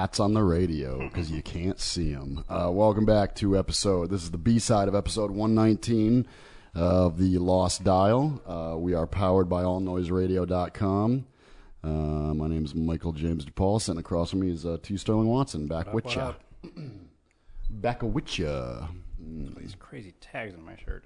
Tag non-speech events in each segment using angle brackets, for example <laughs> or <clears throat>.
Tats on the radio because you can't see them. Uh, welcome back to episode. This is the B side of episode 119 of the Lost Dial. Uh, we are powered by allnoiseradio.com. Uh, my name is Michael James DePaul. Sitting across from me is uh, T. Sterling Watson. Back with ya. Back with ya. These crazy tags on my shirt.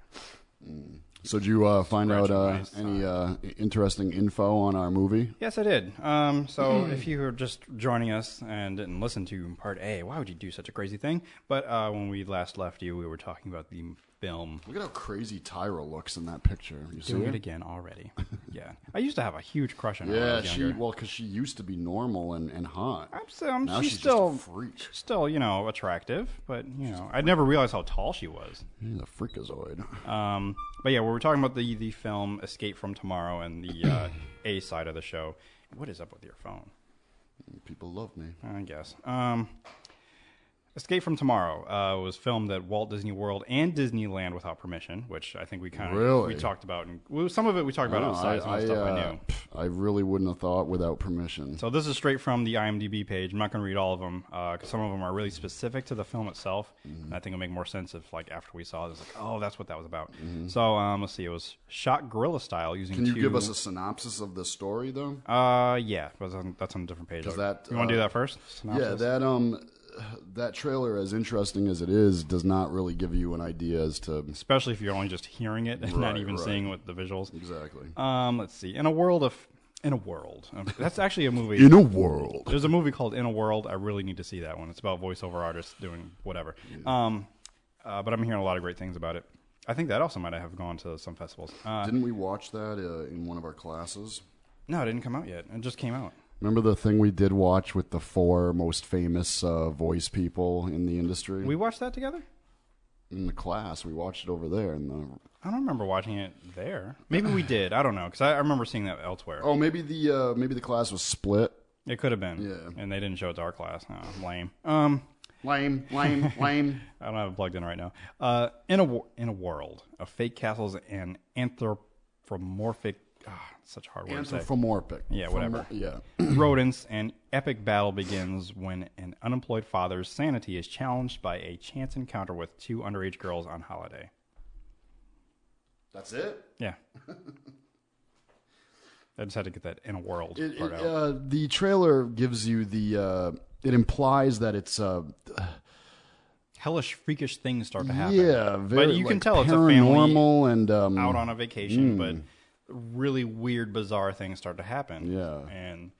So, did you uh, find out uh, any uh, interesting info on our movie? Yes, I did. Um, so if you were just joining us and didn't listen to part A, why would you do such a crazy thing? But uh, when we last left you, we were talking about the film. Look at how crazy Tyra looks in that picture. You see Doing her? it again already. <laughs> yeah, I used to have a huge crush on her. when I Yeah, was she younger. well, because she used to be normal and, and hot. I'm still, I'm, Now she's, she's just a still freak. she's still, you know, attractive, but you know, I'd never realized how tall she was. She's a freakazoid. <laughs> Um, but yeah, we were talking about the the film Escape from Tomorrow and the uh, <clears throat> A side of the show. What is up with your phone? People love me. I guess. Um, Escape from Tomorrow uh, was filmed at Walt Disney World and Disneyland without permission, which I think we kind of Really? we talked about. And, well, some of it we talked about No, outside. Of the stuff I uh, knew. I really wouldn't have thought without permission. So this is straight from the IMDb page. I'm not going to read all of them because some of them are really specific to the film itself. Mm-hmm. And I think it'll make more sense if, like, after we saw it, it's like, oh, that's what that was about. Mm-hmm. So um, let's see. It was shot guerrilla style using. Can you two, give us a synopsis of the story, though? Uh, yeah, but that's on, that's on a different page. Does that, you want to do uh, that first? Yeah, that um, that trailer, as interesting as it is, does not really give you an idea as to especially if you're only just hearing it and not even right. seeing what the visuals. exactly. Um, let's see. In a world of, in a world. That's actually a movie. In a world. There's a movie called In a World. I really need to see that one. It's about voiceover artists doing whatever. Um, uh, but I'm hearing a lot of great things about it. I think that also might have gone to some festivals. Uh, Didn't we watch that uh, in one of our classes? no, it didn't come out yet. It just came out. Remember the thing we did watch with the four most famous uh, voice people in the industry? We watched that together. in the class. We watched it over there in the. I don't remember watching it there. Maybe we did. I don't know because I, I remember seeing that elsewhere. Oh, maybe the uh, maybe the class was split. It could have been. Yeah. And they didn't show it to our class. Oh, lame. Um. Lame, lame, <laughs> lame. I don't have it plugged in right now. Uh, in a in a world of fake castles and anthropomorphic, ah, such hard word to say. Anthropomorphic. Yeah, whatever. Yeah. <clears throat> <clears throat> rodents, an epic battle begins when an unemployed father's sanity is challenged by a chance encounter with two underage girls on holiday. That's it. Yeah. <laughs> I just had to get that in a world It, part it, out. uh, the trailer gives you the. Uh, it implies that it's. Uh, Hellish, freakish things start to happen. yeah, very. but you can tell it's a family and um, out on a vacation, but really weird, bizarre things start to happen. Yeah. and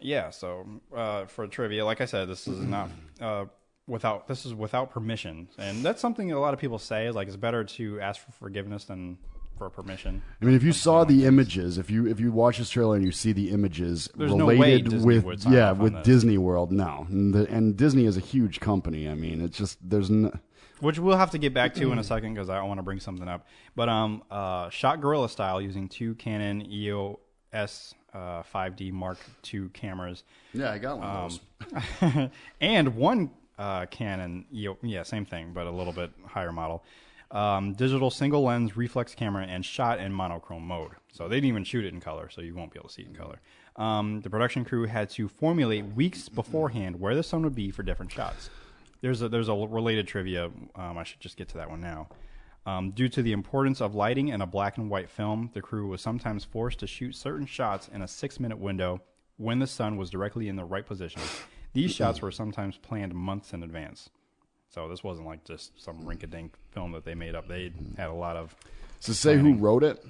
yeah. So uh, for trivia, like I said, this is <clears throat> not uh, without this is without permission, and that's something a lot of people say. Like it's better to ask for forgiveness than for permission. I mean, if you saw the images, if you if you watch this trailer and you see the images There's related Disney with yeah with this. Disney World, no, and, the, and Disney is a huge company. I mean, it's just there's no, which we'll have to get back to in a <clears throat> second because I want to bring something up. But um, uh, shot guerrilla style using two Canon EOS uh, 5D Mark II cameras, yeah, I got one Um, of those. <laughs> and one uh, Canon EO, yeah, same thing, but a little bit higher model. Um, digital single lens reflex camera and shot in monochrome mode. So they didn't even shoot it in color, so you won't be able to see it in color. Um, the production crew had to formulate weeks beforehand where the sun would be for different shots. There's a there's a related trivia. Um, I should just get to that one now. Um, due to the importance of lighting in a black and white film, the crew was sometimes forced to shoot certain shots in a six minute window when the sun was directly in the right position. These shots were sometimes planned months in advance. So this wasn't like just some rink-a-dink film that they made up. They had a lot of. So say who wrote it?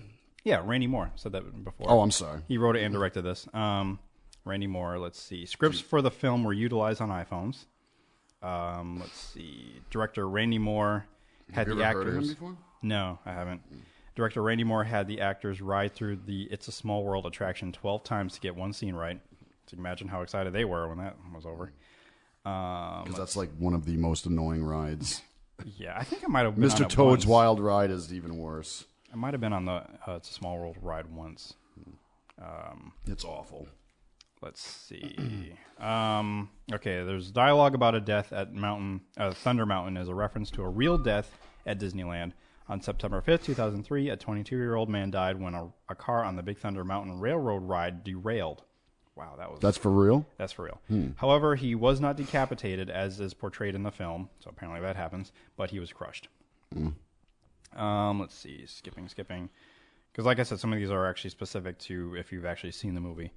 Yeah, Randy Moore said that before. Oh, I'm sorry. He wrote it and directed this. Um, Randy Moore. Let's see. Scripts for the film were utilized on iPhones. Um, let's see. Director Randy Moore had Have you the ever heard of him actors. before? No, I haven't. Director Randy Moore had the actors ride through the "It's a Small World" attraction twelve times to get one scene right. So imagine how excited they were when that was over. Um, Because that's like one of the most annoying rides. yeah, I think I might have been Mr. Toad's. Wild Ride is even worse. I might have been on the uh, "It's a Small World" ride once. It's awful. Let's see. Um, okay, there's dialogue about a death at Mountain uh, Thunder Mountain as a reference to a real death at Disneyland. On September 5th, 2003, a 22-year-old man died when a, a car on the Big Thunder Mountain Railroad ride derailed. Wow, that was That's for real. that's for real. However, he was not decapitated as is portrayed in the film, so apparently that happens. But he was crushed. Um, let's see, skipping, skipping, because like I said, some of these are actually specific to if you've actually seen the movie.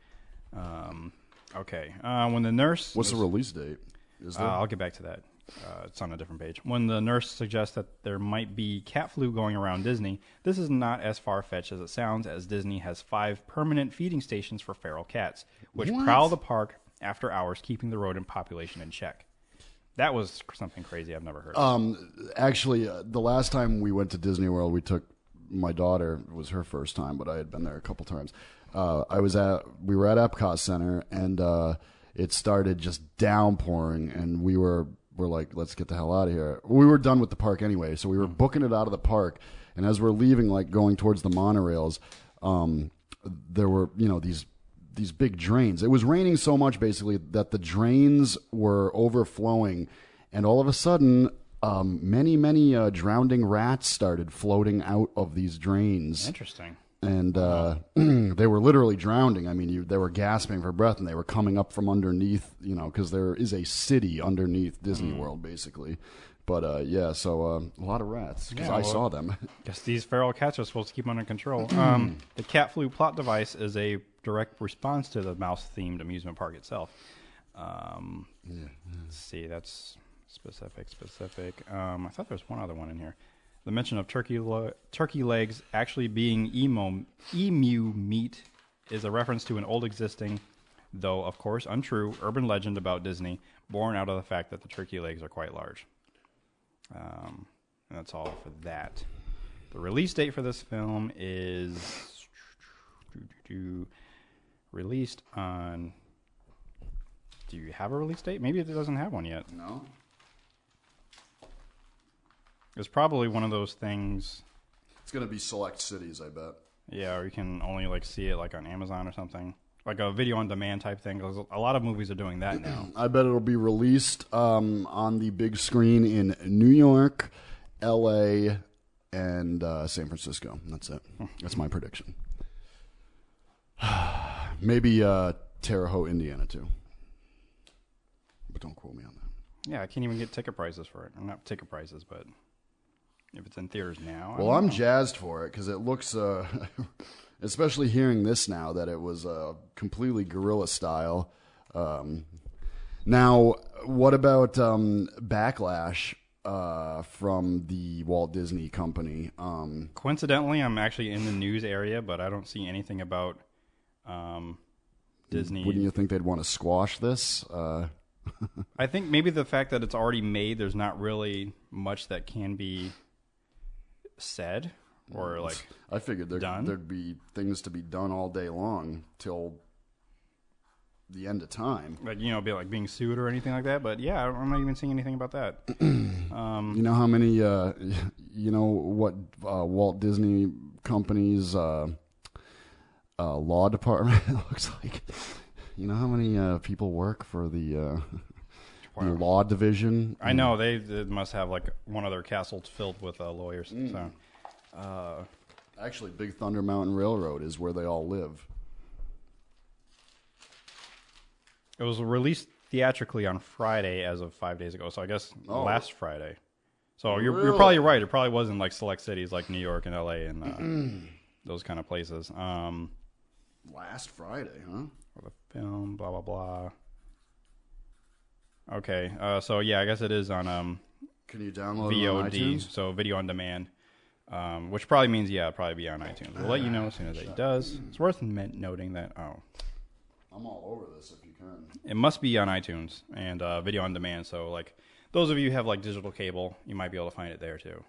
Um, okay, uh, when the nurse What's the release date? Is uh. I'll get back to that. Uh, it's on a different page. When the nurse suggests that there might be cat flu going around Disney, this is not as far fetched as it sounds, as Disney has five permanent feeding stations for feral cats, which What? prowl the park after hours, keeping the rodent population in check. That was something crazy I've never heard of. Um, actually, uh, the last time we went to Disney World, we took my daughter. It was her first time, but I had been there a couple times. Uh, I was at we were at Epcot Center, and uh, it started just downpouring, and we were were like, let's get the hell out of here. We were done with the park anyway, so we were booking it out of the park, and as we're leaving, like going towards the monorails, um, there were you know these these big drains. It was raining so much basically that the drains were overflowing, and all of a sudden, um, many many uh, drowning rats started floating out of these drains, Interesting. And uh, <clears throat> they were literally drowning. I mean, you, they were gasping for breath, and they were coming up from underneath. You know, because there is a city underneath Disney Hmm. World, basically. But uh, yeah, so uh, a lot of rats because Yeah, I well- saw them. Guess these feral cats are supposed to keep under control. <clears throat> Um, the cat flu plot device is a direct response to the mouse-themed amusement park itself. Um, Let's see, that's specific, specific. Um, I thought there was one other one in here. The mention of turkey lo- turkey legs actually being emo- emu meat is a reference to an old existing, though of course untrue, urban legend about Disney, born out of the fact that the turkey legs are quite large. Um, and that's all for that. The release date for this film is released on. Do you have a release date? Maybe it doesn't have one yet. no, It's probably one of those things. it's gonna be select cities, I bet. Yeah, or you can only like see it like on Amazon or something, like a video on demand type thing. 'cause a lot of movies are doing that now. <clears throat> I bet it'll be released um, on the big screen in New York, L.A., and uh, San Francisco. That's it. That's my prediction. <sighs> Maybe uh, Terre Haute, Indiana, too. But don't quote me on that. Yeah, I can't even get ticket prices for it. Or not ticket prices, but if it's in theaters now. Well, I'm know. jazzed for it because it looks, uh, <laughs> especially hearing this now, that it was uh, completely guerrilla style. Um, now, what about um, backlash uh, from the Walt Disney Company? Um, Coincidentally, I'm actually in the news area, but I don't see anything about um, Disney. wouldn't you think they'd want to squash this? Uh, <laughs> I think maybe the fact that it's already made, there's not really much that can be said or like. I figured there, Done? there'd be things to be done all day long till the end of time. Like you know, be like being sued or anything like that, but yeah, I'm not even seeing anything about that. <clears throat> You know how many, uh, <laughs> you know what uh, Walt Disney Company's uh, uh, law department <laughs> looks like? You know how many uh, people work for the, uh, the law division? I know they, they must have like one of their castles filled with uh, lawyers. So Actually, Big Thunder Mountain Railroad is where they all live. it was released theatrically on Friday as of five days ago. So I guess Oh. last Friday. So you're, you're probably right. It probably was in like select cities like New York and L.A. and uh, those kind of places. Um, Last Friday, huh? for the film, blah blah blah. Okay, uh, so yeah, I guess it is on um, Can you download it on VOD, iTunes? so video on demand, um, which probably means yeah, it'll probably be on iTunes. We'll let you know as soon as it does. It's worth men- noting that oh, I'm all over this if you can. it must be on iTunes and uh, video on demand. So like those of you who have like digital cable, you might be able to find it there too.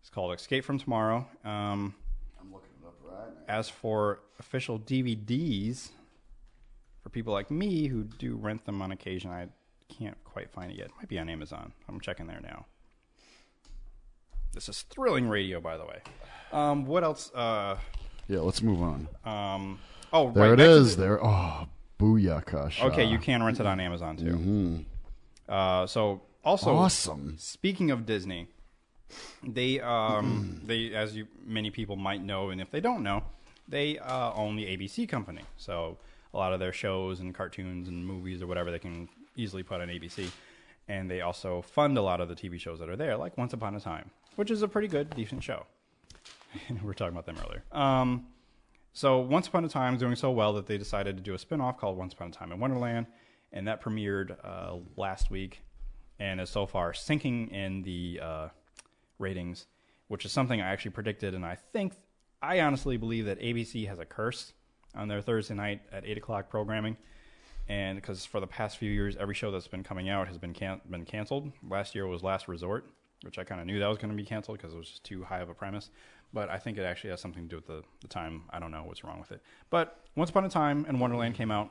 It's called Escape from Tomorrow. Um, I'm looking it up right now. as for official DVDs, for people like me who do rent them on occasion, I can't quite find it yet. It might be on Amazon. I'm checking there now. This is thrilling radio, by the way. Um, what else? Uh, Yeah, let's move on. um, oh, There right, it is. the- There. Oh, booyaka! shot. Okay, you can rent it on Amazon too. Mm-hmm. Uh, so also Awesome. Speaking of Disney, they um they as you many people might know, and if they don't know, they uh, own the ABC company. So a lot of their shows and cartoons and movies or whatever they can easily put on ABC, and they also fund a lot of the TV shows that are there, like Once Upon a Time, which is a pretty good, decent show. <laughs> we were talking about them earlier. Um, so Once Upon a Time is doing so well that they decided to do a spin-off called Once Upon a Time in Wonderland, and that premiered uh, last week, and is so far sinking in the uh, ratings, which is something I actually predicted, and I think I honestly believe that ABC has a curse on their Thursday night at eight o'clock programming, and because for the past few years, every show that's been coming out has been can- been canceled. Last year was Last Resort, which I kind of knew that was going to be canceled because it was just too high of a premise. But I think it actually has something to do with the, the time. I don't know what's wrong with it. But Once Upon a Time and Wonderland came out.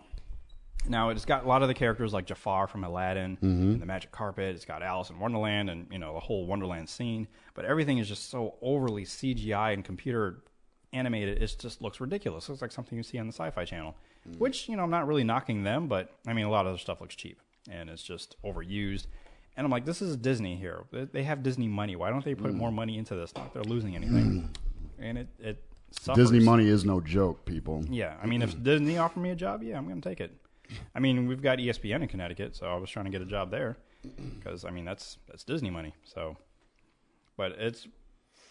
Now it's got a lot of the characters like Jafar from Aladdin mm-hmm. and the Magic Carpet. It's got Alice in Wonderland and you know the whole Wonderland scene. But everything is just so overly CGI and computer animated. It just looks ridiculous. It looks like something you see on the Sci-Fi Channel. Which you know I'm not really knocking them, but I mean a lot of their stuff looks cheap and it's just overused. And I'm like, this is Disney here. They- have Disney money. Why don't they put more money into this? Not they're losing anything. Mm. and it it suffers. Disney money is no joke, people. Yeah, I mean, if Disney offered me a job, yeah, I'm going to take it. I mean, we've got ESPN in Connecticut, so I was trying to get a job there because I mean that's that's Disney money. So, but it's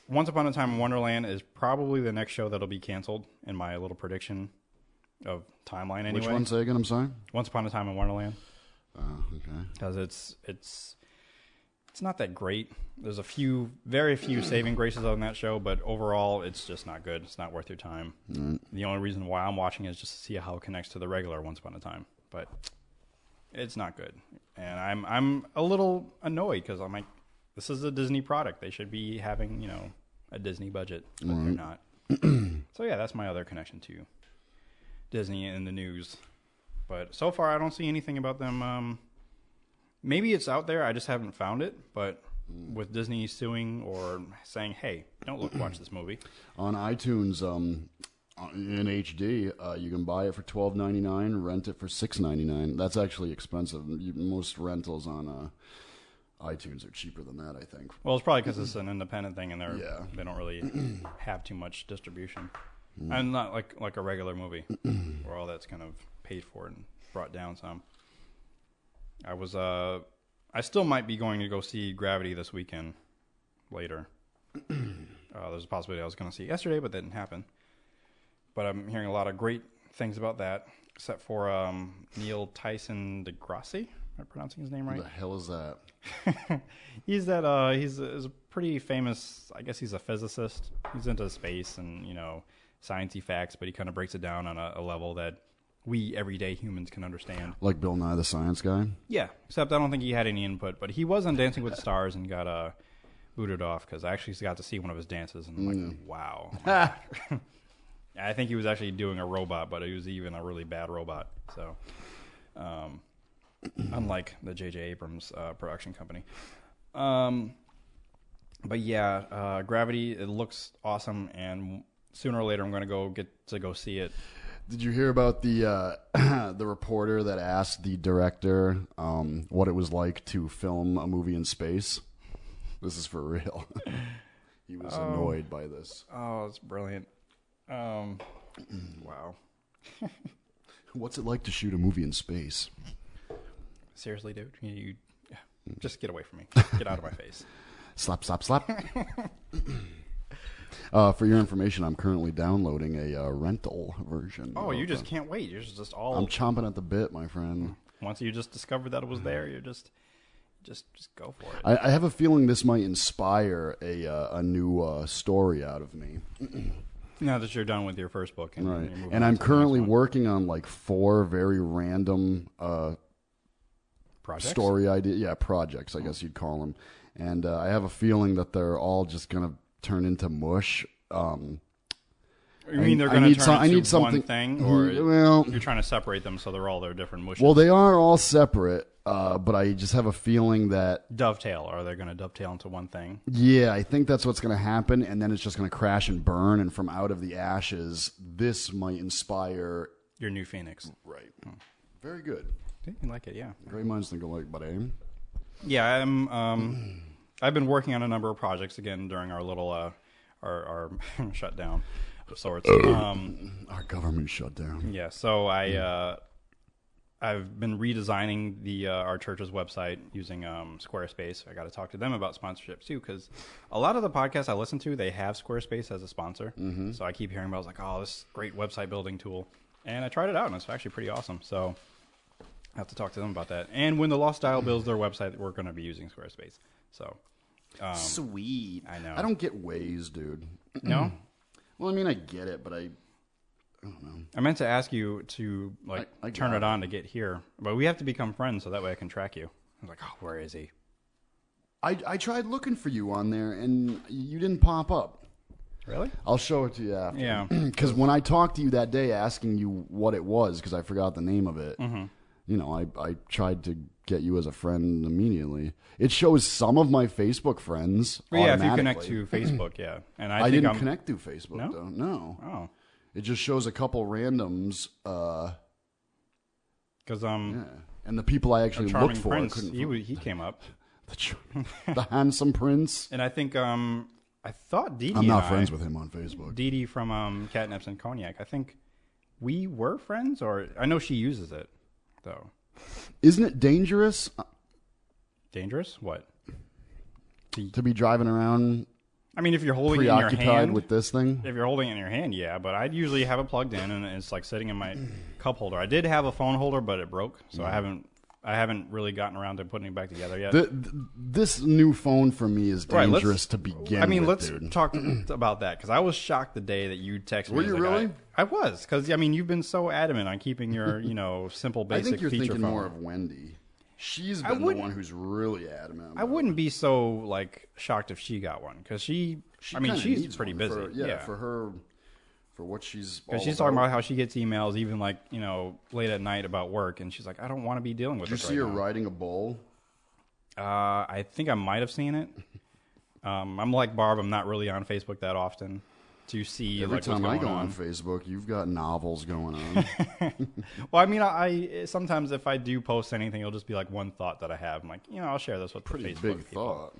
Once Upon a Time in Wonderland is probably the next show that'll be canceled in my little prediction of timeline. Anyway, Which one? Say again. I'm sorry. Once Upon a Time in Wonderland Oh, okay. because it's it's it's not that great. There's a few, very few saving graces on that show, but overall, it's just not good. It's not worth your time. Mm. The only reason why I'm watching is just to see how it connects to the regular Once Upon a Time, but it's not good. And I'm I'm a little annoyed because I'm like, this is a Disney product. They should be having you know a Disney budget, but they're not. <clears throat> so yeah, that's my other connection to Disney in the news. But so far, I don't see anything about them. Um, maybe it's out there. I just haven't found it. But with Disney suing or saying, "Hey, don't look, watch this movie," On iTunes, um, in HD, uh, you can buy it for twelve ninety nine, rent it for six ninety nine. That's actually expensive. You, most rentals on uh, iTunes are cheaper than that. I think. well, it's probably because it's an independent thing and they're Yeah. they don't really have too much distribution, and not like like a regular movie <clears throat> where all that's kind of paid for and brought down some. I was uh, I still might be going to go see Gravity this weekend later. <clears throat> Uh, there's a possibility I was going to see it yesterday, but that didn't happen. But I'm hearing a lot of great things about that, except for um, Neil Tyson DeGrassi. Am I pronouncing his name right? What the hell is that? <laughs> he's that. Uh, he's, a- he's a pretty famous. I guess he's a physicist. He's into space and you know sciencey facts, but he kind of breaks it down on a, a level that we everyday humans can understand. Like Bill Nye the Science Guy. Yeah, except I don't think he had any input, but he was on Dancing with the Stars and got uh, booted off because I actually got to see one of his dances and I'm like, wow. <laughs> <laughs> I think he was actually doing a robot, but he was even a really bad robot. So, um, <clears throat> unlike the J.J. Abrams uh, production company. Um, but yeah, uh, Gravity it looks awesome, and sooner or later I'm going to go get to go see it. Did you hear about the uh, <clears throat> the reporter that asked the director um, what it was like to film a movie in space? This is for real. <laughs> he was annoyed by this. Oh, it's brilliant. Um, <clears throat> wow. <laughs> What's it like to shoot a movie in space? Seriously, dude, you, you just get away from me. <laughs> Get out of my face. Slap, slap, slap. Uh, for your information, I'm currently downloading a uh, rental version. Oh, you just can't wait. You're just all I'm chomping at the bit, my friend. once you just discovered that it was there. You're just just just go for it. I, I have a feeling this might inspire a uh, a new uh, story out of me. <clears throat> now that you're done with your first book, and, Right. you're And I'm currently working on like four very random uh, Projects? story idea, yeah, projects, I guess you'd call them. And uh, I have a feeling that they're all just gonna turn into mush. Um, You mean they're going to turn some- I into need something- one thing, or Mm, well- you're trying to separate them so they're all their different mushes? well, they are all separate, uh, but I just have a feeling that dovetail. Are they going to dovetail into one thing? yeah, I think that's what's gonna happen, and then it's just gonna crash and burn, and from out of the ashes, this might inspire. Your new Phoenix. Right. Very good. You like it, yeah. Great minds think alike, but aim. Yeah, I'm. Um, I've been working on a number of projects again during our little uh, our, our <laughs> shutdown of sorts. Um, Our government shutdown. yeah, so I uh, I've been redesigning the uh, our church's website using um, Squarespace. I got to talk to them about sponsorship too, because a lot of the podcasts I listen to they have Squarespace as a sponsor. Mm-hmm. So I keep hearing about. it, I was like, oh, this great website building tool, and I tried it out, and it's actually pretty awesome. So. I have to talk to them about that. And when the Lost Dial <laughs> builds their website, we're going to be using Squarespace. So, Sweet. I know. I don't get Waze, dude. <clears throat> no, <clears throat> Well, I mean, I get it, but I I don't know. I meant to ask you to like I- I turn got it it. on to get here, but we have to become friends so that way I can track you. I was like, oh, where is he? I, I tried looking for you on there, and you didn't pop up. Really? I'll show it to you after. Yeah. <clears throat> Because when I talked to you that day asking you what it was, because I forgot the name of it, Mm-hmm. You know, I, I tried to get you as a friend immediately. It shows some of my Facebook friends. Well, yeah, if you connect to <clears throat> Facebook, yeah. And I, I, think didn't I'm, connect to Facebook, No? though. No. Oh, It just shows a couple randoms, uh, because um, yeah. and the people I actually looked for, Prince, couldn't he he came up, <laughs> the, ch- <laughs> the handsome prince. and I think um, I thought Dee. I'm not friends I, with him on Facebook. Dee Dee from um, Catnips and Cognac. I think we were friends, or I know she uses it though. Isn't it dangerous Dangerous? What? to be driving around I mean, if you're holding it in your hand, with this thing? If you're holding it in your hand, yeah, but I'd usually have it plugged in and it's like sitting in my cup holder. I did have a phone holder, but it broke, so I mm. haven't I haven't really gotten around to putting it back together yet. Th- th- this new phone for me is Right, dangerous to begin I mean, with, let's dude. talk <clears throat> about that because I was shocked the day that you texted me. Were It's you like, really? I, I was because I mean you've been so adamant on keeping your <laughs> you know simple basic. I think you're thinking phone. more of Wendy. She's been the one who's really adamant. I wouldn't be so like shocked if she got one because she, She I mean, she's pretty busy. For, yeah, yeah, for her, for what she's. Because she's talking about how she gets emails even like you know late at night about work, and she's like, I don't want to be dealing with that. Did you see right her now. riding a bull? Uh, I think I might have seen it. Um, I'm like Barb. I'm not really on Facebook that often to see Every like time I go on. on. Facebook, you've got novels going on. <laughs> Well, I mean, I, I sometimes if I do post anything, it'll just be like one thought that I have. I'm like, you know, I'll share this with Pretty the Facebook big people. thought.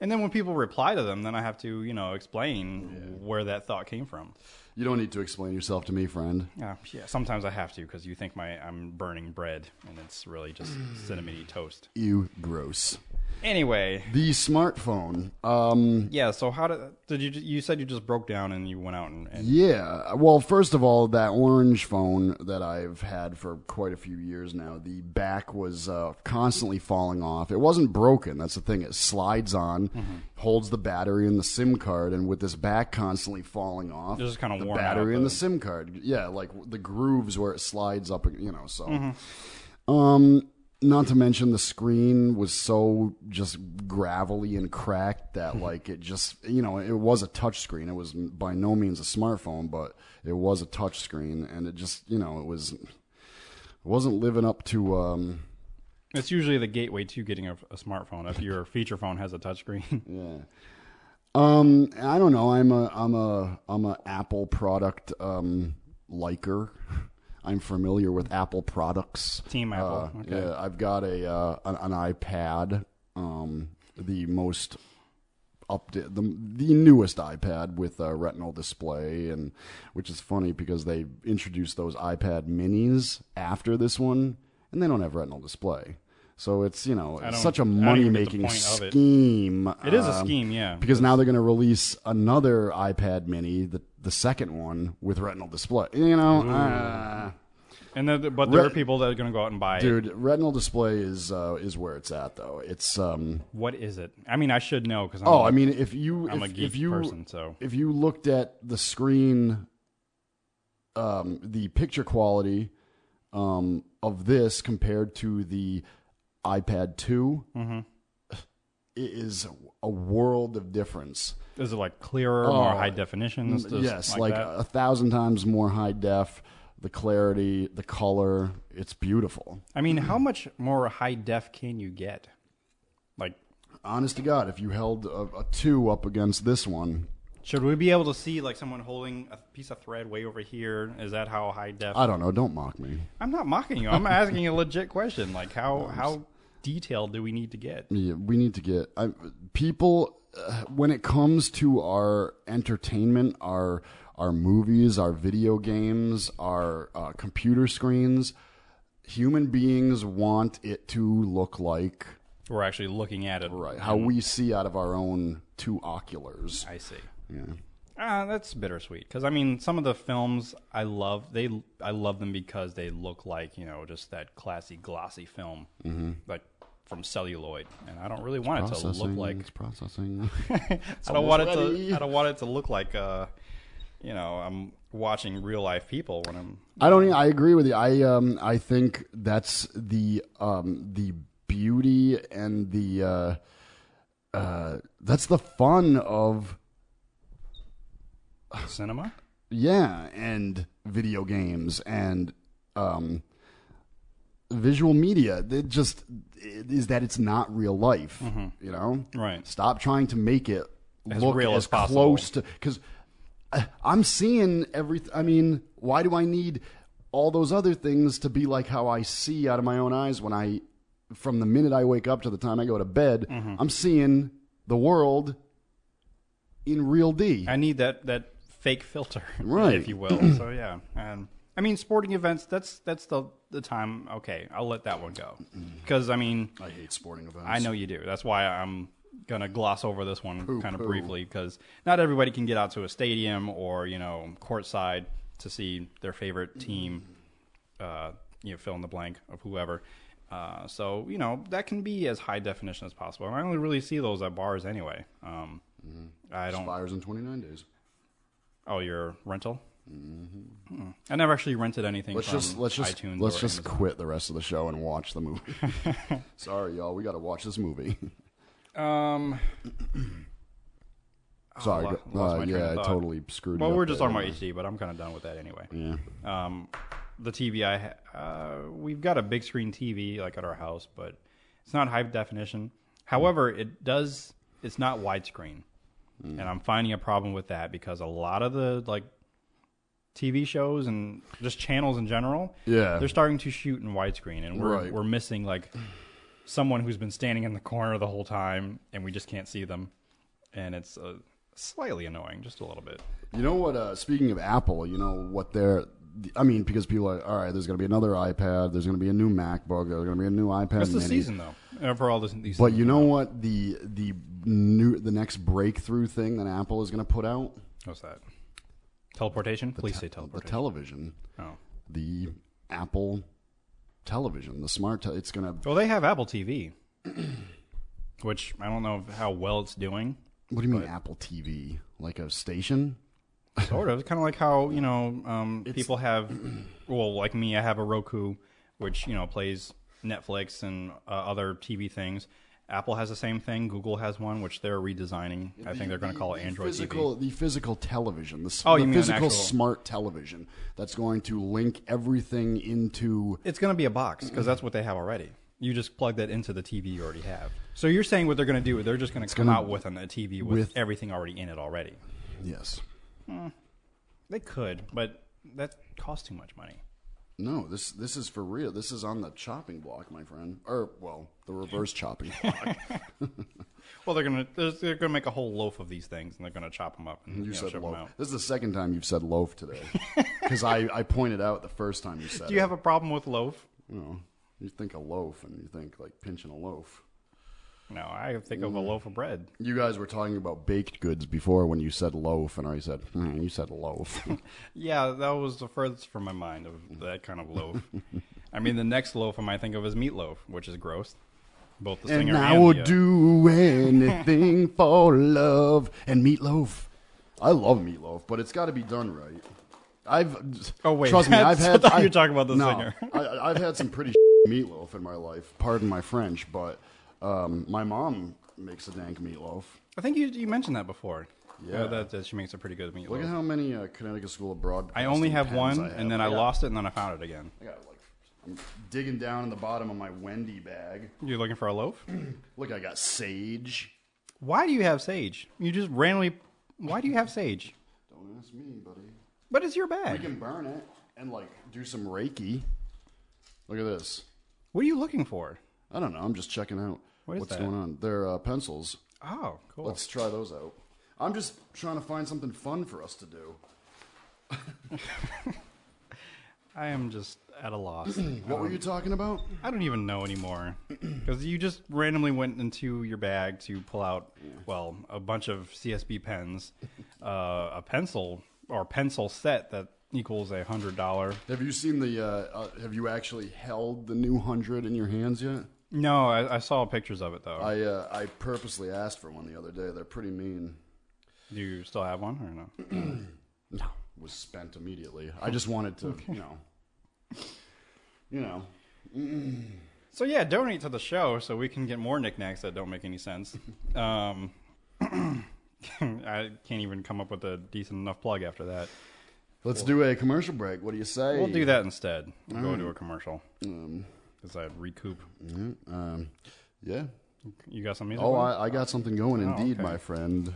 And then when people reply to them, then I have to you know explain where that thought came from. You don't need to explain yourself to me, friend. Yeah, yeah. Sometimes I have to because you think my I'm burning bread, and it's really just <sighs> cinnamony toast. You gross. Anyway, The smartphone. Um, yeah. So how did did you? You said you just broke down and you went out and, and yeah. Well, first of all, that orange phone that I've had for quite a few years now, the back was uh, constantly falling off. It wasn't broken. That's the thing. It slides on, Mm-hmm. holds the battery and the SIM card, and with this back constantly falling off, It's just kinda the battery and the the- SIM card. Yeah, like the grooves where it slides up. You know, so. Mm-hmm. Um, not to mention the screen was so just gravelly and cracked that like it just you know it was a touch screen. It was by no means a smartphone, but it was a touch screen, and it just you know it was it wasn't living up to um it's usually the gateway to getting a, a smartphone if your feature phone has a touchscreen. <laughs> yeah. Um, I don't know. I'm a I'm a I'm a Apple product um liker. <laughs> I'm familiar with Apple products. Team Apple, Uh, okay. Yeah, I've got a uh, an, an iPad, um, the most update, the the newest iPad with a retinal display, and which is funny because they introduced those iPad Minis after this one, and they don't have retinal display. So it's you know such a money the making of it. scheme. It is a um, scheme, yeah. because now they're going to release another iPad Mini, the the second one with retinal display. You know, uh, And then, but there Re- are people that are going to go out and buy it. dude, retinal display is uh, is where it's at though. It's um. What is it? I mean, I should know because Oh, I mean, if you I'm if, a geek if you person, so if you looked at the screen, um, the picture quality um, of this compared to the iPad 2 Mm-hmm. it is a world of difference. is it like clearer, more Oh, high definition? yes, like, like, a thousand times more high def. The clarity, the color, it's beautiful. I mean, how much more high def can you get? Like, Honest to God, if you held a, a two up against this one, should we be able to see like someone holding a piece of thread way over here? Is that how high def? I don't know. Don't mock me. I'm not mocking you. I'm asking a legit question. Like, how <laughs> how detailed do we need to get? Yeah, we need to get I, people uh, when it comes to our entertainment, our our movies, our video games, our uh, computer screens. Human beings want it to look like We're actually looking at it. right how we see out of our own two oculars. I see. Yeah. Ah, that's bittersweet. Because I mean, some of the films I love, they I love them because they look like you know just that classy glossy film, mm-hmm. like from celluloid, and I don't really want it to look like. it's processing. <laughs> I don't want it to. I don't want it to look like. Uh, you know, I'm watching real life people when I'm. I don't. I agree with you. I um. I think that's the um the beauty and the uh, uh that's the fun of Cinema? yeah and video games and um visual media. It just is that it's not real life. You know. Right. Stop trying to make it As look real as as possible. close to because I'm seeing everything. I mean, why do I need all those other things to be like how I see out of my own eyes when I, from the minute I wake up to the time I go to bed, Mm-hmm. I'm seeing the world in real D. I need that that fake filter, <laughs> Right. if you will. so yeah, and I mean, sporting events. That's that's the the time. Okay, I'll let that one go because I mean, I hate sporting events. I know you do. That's why I'm gonna gloss over this one kind of Poo-poo. briefly because not everybody can get out to a stadium or you know courtside to see their favorite team. Uh, you know, fill in the blank of whoever. Uh, so you know that can be as high definition as possible. I only really see those at bars anyway. Um, I don't. Expires in 29 days. Oh, your rental. Mm-hmm. I never actually rented anything Let's from just let's just iTunes. let's or just Amazon. quit the rest of the show and watch the movie. <laughs> Sorry, y'all. We got to watch this movie. <laughs> Um, <coughs> Sorry. lo- go- lost uh, my train yeah, of I thought. totally screwed. well, you we're up just there. talking about HD, but I'm kind of done with that anyway. Yeah. Um, the TV I ha- uh, we've got a big screen TV like at our house, but it's not high definition. However, it does. It's not widescreen, Hmm. and I'm finding a problem with that because a lot of the like TV shows and just channels in general, Yeah. they're starting to shoot in widescreen, and we're Right. we're missing like someone who's been standing in the corner the whole time, and we just can't see them, and it's uh, slightly annoying, just a little bit. You know what? Uh, speaking of Apple, you know what they're. I mean, because people are all right. There's going to be another iPad. There's going to be a new MacBook. There's going to be a new iPad. It's the Mini. season though. uh, for all this, these. But you know out. what? The the new the next breakthrough thing that Apple is going to put out What's that? Teleportation? Please say teleportation. the television, oh. the Apple television, the smart. Te- it's going to. Well, they have Apple TV, <clears throat> which I don't know how well it's doing. What do you mean Apple TV? Like a station? <laughs> Sort of. It's kind of like how you know um, people have. Well, like me, I have a Roku, which you know plays Netflix and uh, other TV things. Apple has the same thing. Google has one, which they're redesigning. I think they're going to call it Android physical, TV. The physical television, the, Oh, the you mean physical smart television that's going to link everything into. It's going to be a box because that's what they have already. You just plug that into the TV you already have. So you're saying what they're going to do? They're just going to come gonna- out with an, a TV with, with- everything already in it already. Yes. Hmm. They could, but that costs too much money. No, this this is for real. This is on the chopping block, my friend. Or well, the reverse chopping <laughs> block. Well, they're gonna they're, they're gonna make a whole loaf of these things, and they're gonna chop them up and You you know, said them out. loaf. This is the second time you've said loaf today. <laughs> Because I, I pointed out the first time you said Do you it. have a problem with loaf? You, know, you think a loaf and you think like pinching a loaf. No, I think of a loaf of bread. You guys were talking about baked goods before when you said loaf, and I said, hmm, you said loaf. <laughs> Yeah, that was the furthest from my mind of that kind of loaf. I mean, the next loaf I might think of is meatloaf, which is gross. Both the singer and I the, uh, do anything <laughs> for love and meatloaf. I love meatloaf, but it's got to be done right. I've Oh, wait. trust me, I've I had. thought you I- were talking about the no, singer. I, I've had some pretty <laughs> meatloaf in my life. Pardon my French, but um, my mom makes a dank meatloaf. I think you you mentioned that before. Yeah. Uh, that, that she makes a pretty good meatloaf. Look at how many uh, Connecticut School of Broadcasting. I only have one, have. and then I got- lost it, and then I found it again. I got like I'm digging down in the bottom of my Wendy bag. You're looking for a loaf? <clears throat> Look, I got sage. Why do you have sage? You just randomly. Why do you have sage? Don't ask me, buddy. But it's your I bag. can burn it and like do some Reiki. Look at this. What are you looking for? I don't know. I'm just checking out What is what's that? going on. They're uh, pencils. Oh, cool. Let's try those out. I'm just trying to find something fun for us to do. <laughs> I am just at a loss. <clears throat> What were you talking about? I don't even know anymore because you just randomly went into your bag to pull out, well, a bunch of CSB pens, uh, a pencil or pencil set that equals a hundred dollar. Have you seen the? Uh, uh, have you actually held the new hundred in your hands yet? No, I, I saw pictures of it though. I uh, I purposely asked for one the other day. They're pretty mean. Do you still have one or no? <clears throat> No, was spent immediately. I just wanted to, you know, you know. So yeah, donate to the show so we can get more knickknacks that don't make any sense. <laughs> Um, <clears throat> I can't even come up with a decent enough plug after that. Let's do a commercial break. What do you say? We'll do that instead. We'll go to a commercial because I'd recoup. Um, yeah. You got some music? Oh. I, I got something going indeed, okay. my friend.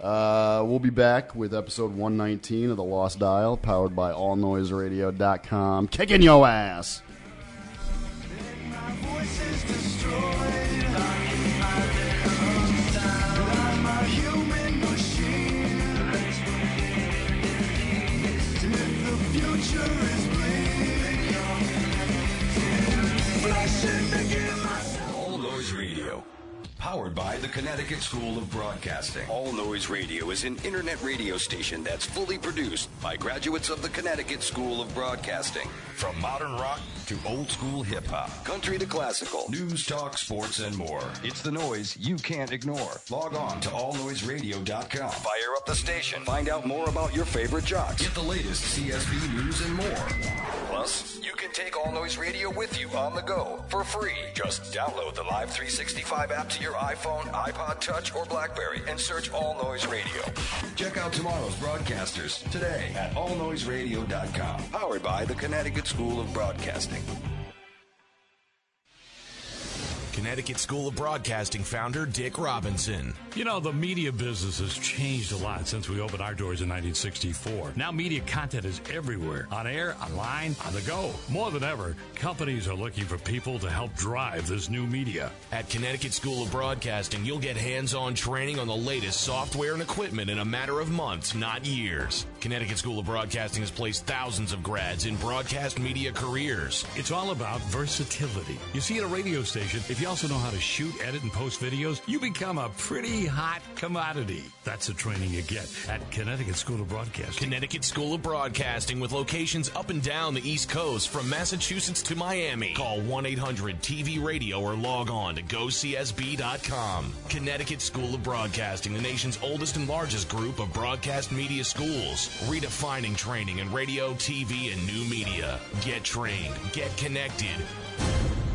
Uh, we'll be back with episode 119 of The Lost Dial, powered by allnoiseradio.com. Kicking your ass. Powered by the Connecticut School of Broadcasting. All Noise Radio is an internet radio station that's fully produced by graduates of the Connecticut School of Broadcasting. From modern rock to old school hip hop, country to classical, news, talk, sports, and more. It's the noise you can't ignore. Log on to allnoiseradio.com. Fire up the station. Find out more about your favorite jocks. Get the latest CSB news and more. You can take All Noise Radio with you on the go for free. Just download the Live 365 app to your iPhone, iPod Touch, or Blackberry and search All Noise Radio. Check out tomorrow's broadcasters today at allnoiseradio.com. Powered by the Connecticut School of Broadcasting. Connecticut School of Broadcasting founder Dick Robinson. You know, the media business has changed a lot since we opened our doors in 1964. Now, media content is everywhere on air, online, on the go. More than ever, companies are looking for people to help drive this new media. At Connecticut School of Broadcasting, you'll get hands on training on the latest software and equipment in a matter of months, not years. Connecticut School of Broadcasting has placed thousands of grads in broadcast media careers. It's all about versatility. You see, at a radio station, if you also know how to shoot, edit, and post videos, you become a pretty hot commodity. That's the training you get at Connecticut School of Broadcasting. Connecticut School of Broadcasting with locations up and down the East Coast from Massachusetts to Miami. Call 1 800 TV Radio or log on to gocsb.com. Connecticut School of Broadcasting, the nation's oldest and largest group of broadcast media schools, redefining training in radio, TV, and new media. Get trained, get connected.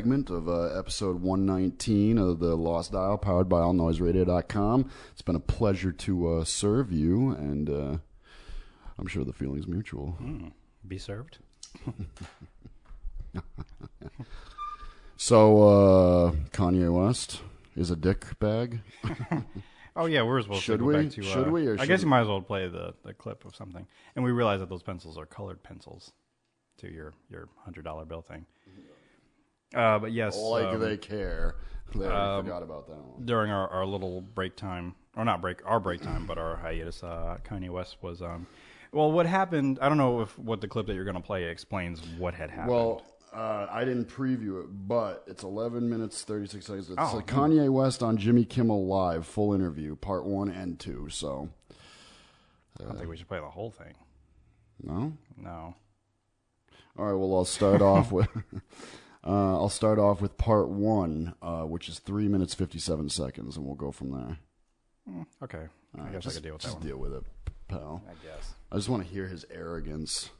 Segment of uh, episode 119 of the Lost Dial, powered by allnoiseradio.com. It's been a pleasure to uh, serve you, and uh, I'm sure the feeling's mutual. Be served. <laughs> So, uh, Kanye West is a dick bag. <laughs> Oh yeah, we're supposed Should to go we? back to. Should uh, we, or I should guess we? you might as well play the, the clip of something. And we realize that those pencils are colored pencils to your your hundred dollar bill thing. Uh, but yes, Like um, they care. <laughs> They already forgot about that one. during our, our little break time, or not break, our break time, but our hiatus, uh, Kanye West was. Um, well, what happened? I don't know if what the clip that you're going to play explains what had happened. Well, uh, I didn't preview it, but it's 11 minutes 36 seconds. It's Oh, uh, Kanye West on Jimmy Kimmel Live, full interview, part one and two. So, I don't think we should play the whole thing. no. No. All right. Well, I'll start off <laughs> with. Uh, I'll start off with part one, uh, which is three minutes fifty-seven seconds, and we'll go from there. Okay. I guess just, I could deal with just that one. deal with it, pal. I guess. I just want to hear his arrogance.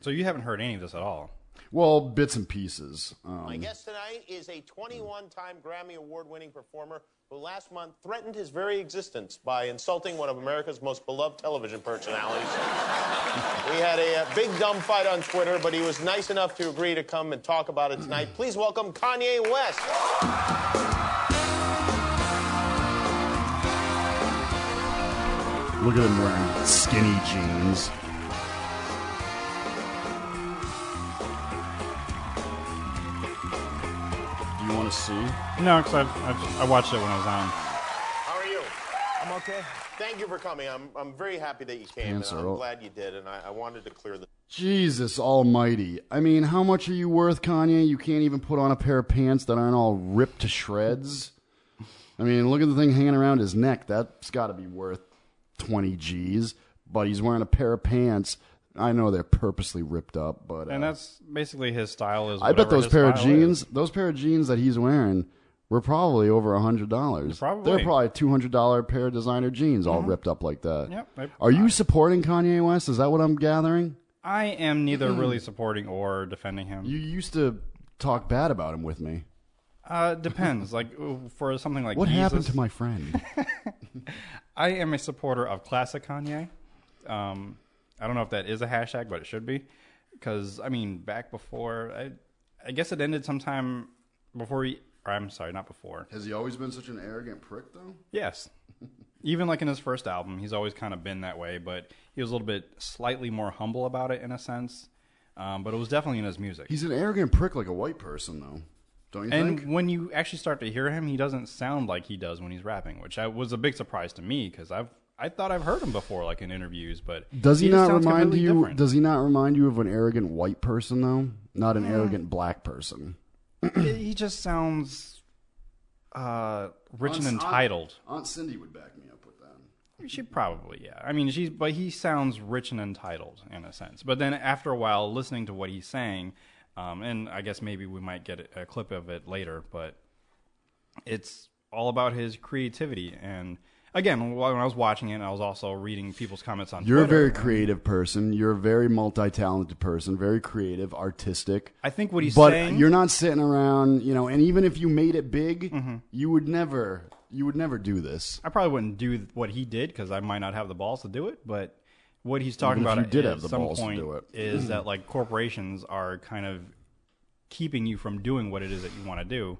So you haven't heard any of this at all. Well, bits and pieces. Um, My guest tonight is a 21 time Grammy Award winning performer who last month threatened his very existence by insulting one of America's most beloved television personalities. <laughs> we had a, uh big dumb fight on Twitter, but he was nice enough to agree to come and talk about it tonight. Please welcome Kanye West. Look at him wearing skinny jeans. Want to see? No, because I've, I've, I watched it when I was on. How are you? I'm okay. Thank you for coming. I'm, I'm very happy that you came, pants and are I'm all- glad you did, and I, I wanted to clear the. Jesus almighty. I mean, how much are you worth, Kanye? You can't even put on a pair of pants that aren't all ripped to shreds. I mean, look at the thing hanging around his neck. That's got to be worth 20 G's. But he's wearing a pair of pants. I know they're purposely ripped up, but. And uh, that's basically his style. Is I bet those pair of jeans, is. those pair of jeans that he's wearing, were probably over a hundred dollars. Probably. They're probably two hundred dollar pair of designer jeans, all ripped up like that. Yep, they- Are you supporting Kanye West? Is that what I'm gathering? I am neither really supporting or defending him. You used to talk bad about him with me. Uh, depends. like for something like What happened to my friend? <laughs> I am a supporter of classic Kanye. Um, I don't know if that is a hashtag, but it should be. Because I mean, back before, I, I guess it ended sometime before he. Or I'm sorry, not before. Has he always been such an arrogant prick, though? Yes. <laughs> Even like in his first album, he's always kind of been that way, but he was a little bit slightly more humble about it in a sense. Um, but it was definitely in his music. He's an arrogant prick like a white person, though. Don't you think and think? when you actually start to hear him, he doesn't sound like he does when he's rapping, which I, was a big surprise to me because I've I thought I've heard him before, like in interviews, but Does he, just not remind you? different. Does he not remind you of an arrogant white person though? Not Mm. an arrogant black person. he just sounds uh, rich and entitled. Aunt Cindy would back me up with that. She probably, yeah. I mean, she's, but he sounds rich and entitled in a sense. But then after a while, listening to what he's saying, um, and I guess maybe we might get a clip of it later, but it's all about his creativity. And again, when I was watching it, I was also reading people's comments on You're a Twitter. very creative person. You're a very multi-talented person. Very creative, artistic. I think what he's saying but saying. you're not sitting around, you know. And even if you made it big, Mm-hmm. you would never, you would never do this. I probably wouldn't do what he did because I might not have the balls to do it. But what he's talking Even about you did at have the some balls to point do it. is that like corporations are kind of keeping you from doing what it is that you want to do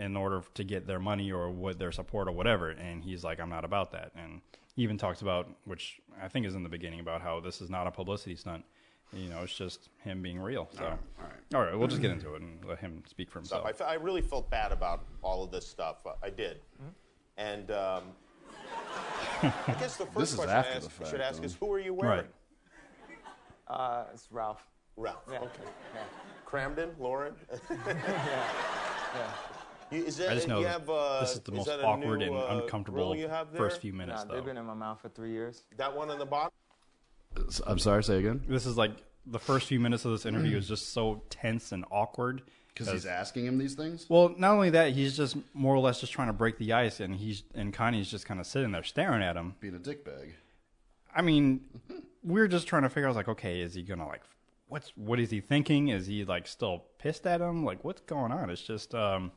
in order to get their money or what their support or whatever. And he's like, I'm not about that. And he even talks about, which I think is in the beginning, about how this is not a publicity stunt. You know, it's just him being real. So, all right, all right, we'll just get into it and let him speak for himself. I, fe- really felt bad about all of this stuff. Uh, I did. And um, I guess the <laughs> first question I, ask, fact, should ask though. is who are you wearing? Right. Uh, it's Ralph. Ralph. Yeah. Okay. Yeah. Kramden, Lauren. <laughs> yeah. yeah. You, is that, I just know you have, uh, this is the most that awkward new, and uh, uncomfortable you have first few minutes, Nah, though. they've been in my mouth for three years. That one on the bottom. I'm sorry. Say again. This is like the first few minutes of this interview is just so tense and awkward. Because he's asking him these things. Well, not only that, he's just more or less just trying to break the ice, and he's and Kanye's just kind of sitting there staring at him. Being a dickbag. I mean, we're just trying to figure out like, okay, is he gonna like, what's what is he thinking? Is he like still pissed at him? Like, what's going on? It's just, um,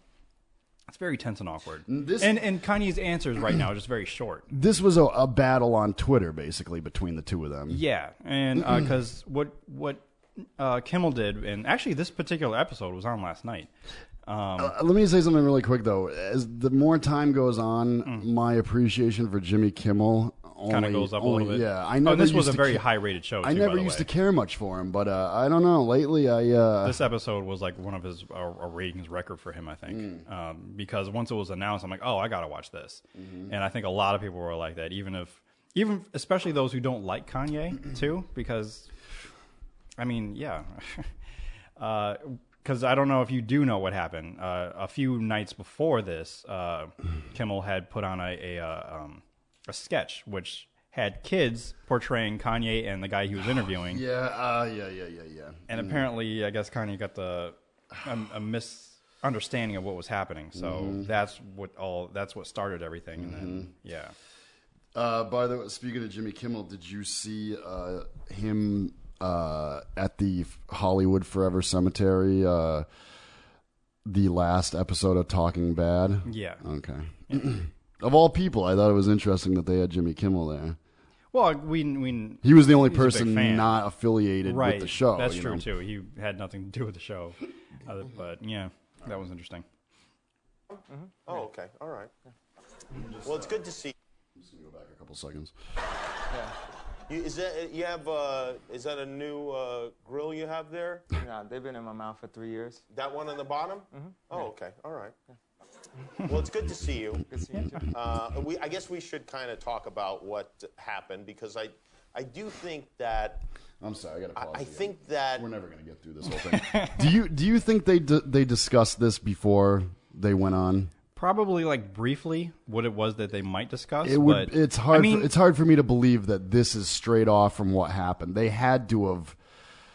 it's very tense and awkward. This- and and Kanye's answers right now are just very short. This was a, a battle on Twitter, basically, between the two of them. Yeah, and because what what uh, Kimmel did, and actually this particular episode was on last night. Um, Uh, let me say something really quick though. As the more time goes on, my appreciation for Jimmy Kimmel kind of goes up only- a little bit. Yeah, I Oh, this was a very ca- high rated show. I never used way. to care much for him, but uh, I don't know. Lately, I uh, This episode was like one of his a, a ratings record for him, I think, Mm. um, because once it was announced, I'm like, oh, I gotta watch this, Mm-hmm. and I think a lot of people were like that, even if, even especially those who don't like Kanye <clears throat> too, because, I mean, yeah, <laughs> because I don't know if you do know what happened. Uh, a few nights before this, uh, <clears throat> Kimmel had put on a a, uh, um, a sketch which had kids portraying Kanye and the guy he was <sighs> interviewing. yeah, uh, yeah, yeah, yeah, yeah. And apparently, I guess Kanye got the a, a misunderstanding of what was happening. So Mm-hmm. that's what all that's what started everything. And then yeah, Uh, by the way, speaking of Jimmy Kimmel, did you see uh, him uh, at the Hollywood Forever Cemetery? Uh, the last episode of Talking Bad. yeah. Okay. <clears throat> of all people, I thought it was interesting that they had Jimmy Kimmel there. Well, we we He was the only he's a big person not affiliated right with the show. That's true know? too. He had nothing to do with the show, uh, but yeah, that was interesting. Oh, okay. All right. Well, it's good to see. I'm Just gonna go back a couple seconds. You, is that you have? Uh, is that a new uh, grill you have there? Yeah, they've been in my mouth for three years. That one on the bottom? Oh, okay. All right. Well, it's good to see you. Good seeing you too. Uh, we, I guess we should kind of talk about what happened because I, I do think that I'm sorry, I got to pause. I again. think that we're never going to get through this whole thing. <laughs> do you do you think they d- they discussed this before they went on? Probably like briefly what it was that they might discuss. It would. but, it's hard. I mean, for, it's hard for me to believe that this is straight off from what happened. They had to have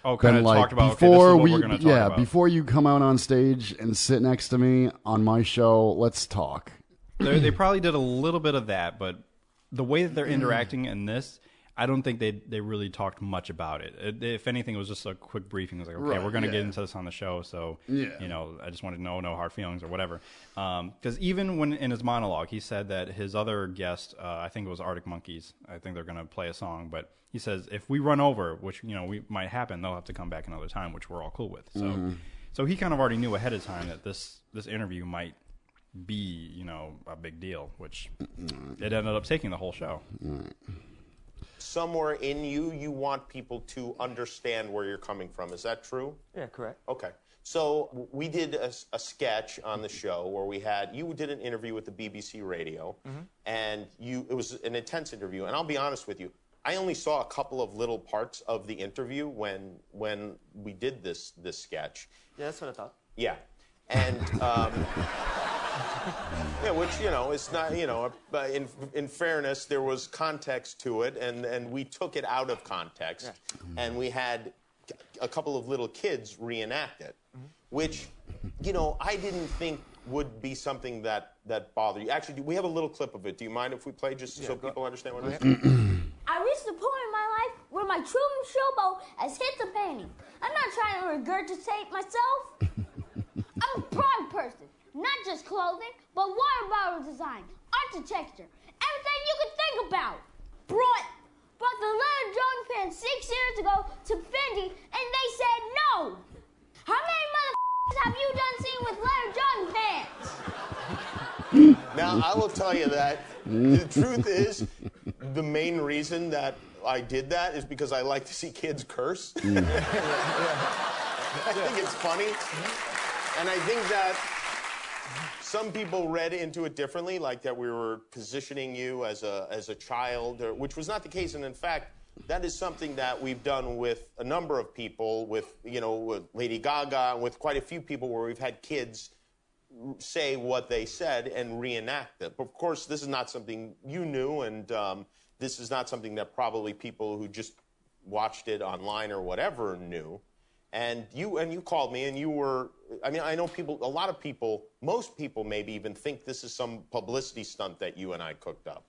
oh, been like about okay, this is before what we. we're talk yeah, about. before you come out on stage and sit next to me on my show, let's talk. they they probably did a little bit of that, but the way that they're interacting in this, I don't think they they really talked much about it. If anything, it was just a quick briefing. It was like, okay, Right, we're going to yeah. get into this on the show, so Yeah. you know, I just wanted to know no hard feelings or whatever. Because even when in his monologue, he said that his other guest, uh, I think it was Arctic Monkeys. I think they're going to play a song, but he says if we run over, which you know we might happen, they'll have to come back another time, which we're all cool with. So, Mm-hmm. so he kind of already knew ahead of time that this this interview might be, you know, a big deal, which it ended up taking the whole show. Somewhere in you, you want people to understand where you're coming from. Is that true? Yeah, correct. Okay. So we did a sketch on the show where we had you did an interview with the BBC Radio, and you it was an intense interview. And I'll be honest with you, I only saw a couple of little parts of the interview when when we did this this sketch. Yeah, that's what I thought. Yeah, and um, <laughs> yeah, which you know, it's not you know, but in in fairness, there was context to it, and and we took it out of context, and we had a couple of little kids reenact it, which you know I didn't think would be something that that bothered you. Actually, we have a little clip of it. Do you mind if we play just so people understand what it is? <clears throat> I reached the point in my life where my true showboat has hit the painting. I'm not trying to regurgitate myself. <laughs> I'm a proud person, not just clothing, but water bottle design, architecture, everything you can think about. Brought brought the letter jogging pants six years ago to Fendi, and they said no. How many motherfuckers have you done seen with letter jogging pants? Now, I will tell you that the truth is, the main reason that I did that is because I like to see kids curse. Mm. <laughs> I think it's funny. And I think that some people read into it differently, like that we were positioning you as a, as a child, or, which was not the case. And in fact, that is something that we've done with a number of people, with, you know, with Lady Gaga, and with quite a few people where we've had kids say what they said and reenact it. But of course, this is not something you knew, and um, this is not something that probably people who just watched it online or whatever knew. And you and you called me, and you were. I mean, I know people. A lot of people, most people, maybe even think this is some publicity stunt that you and I cooked up,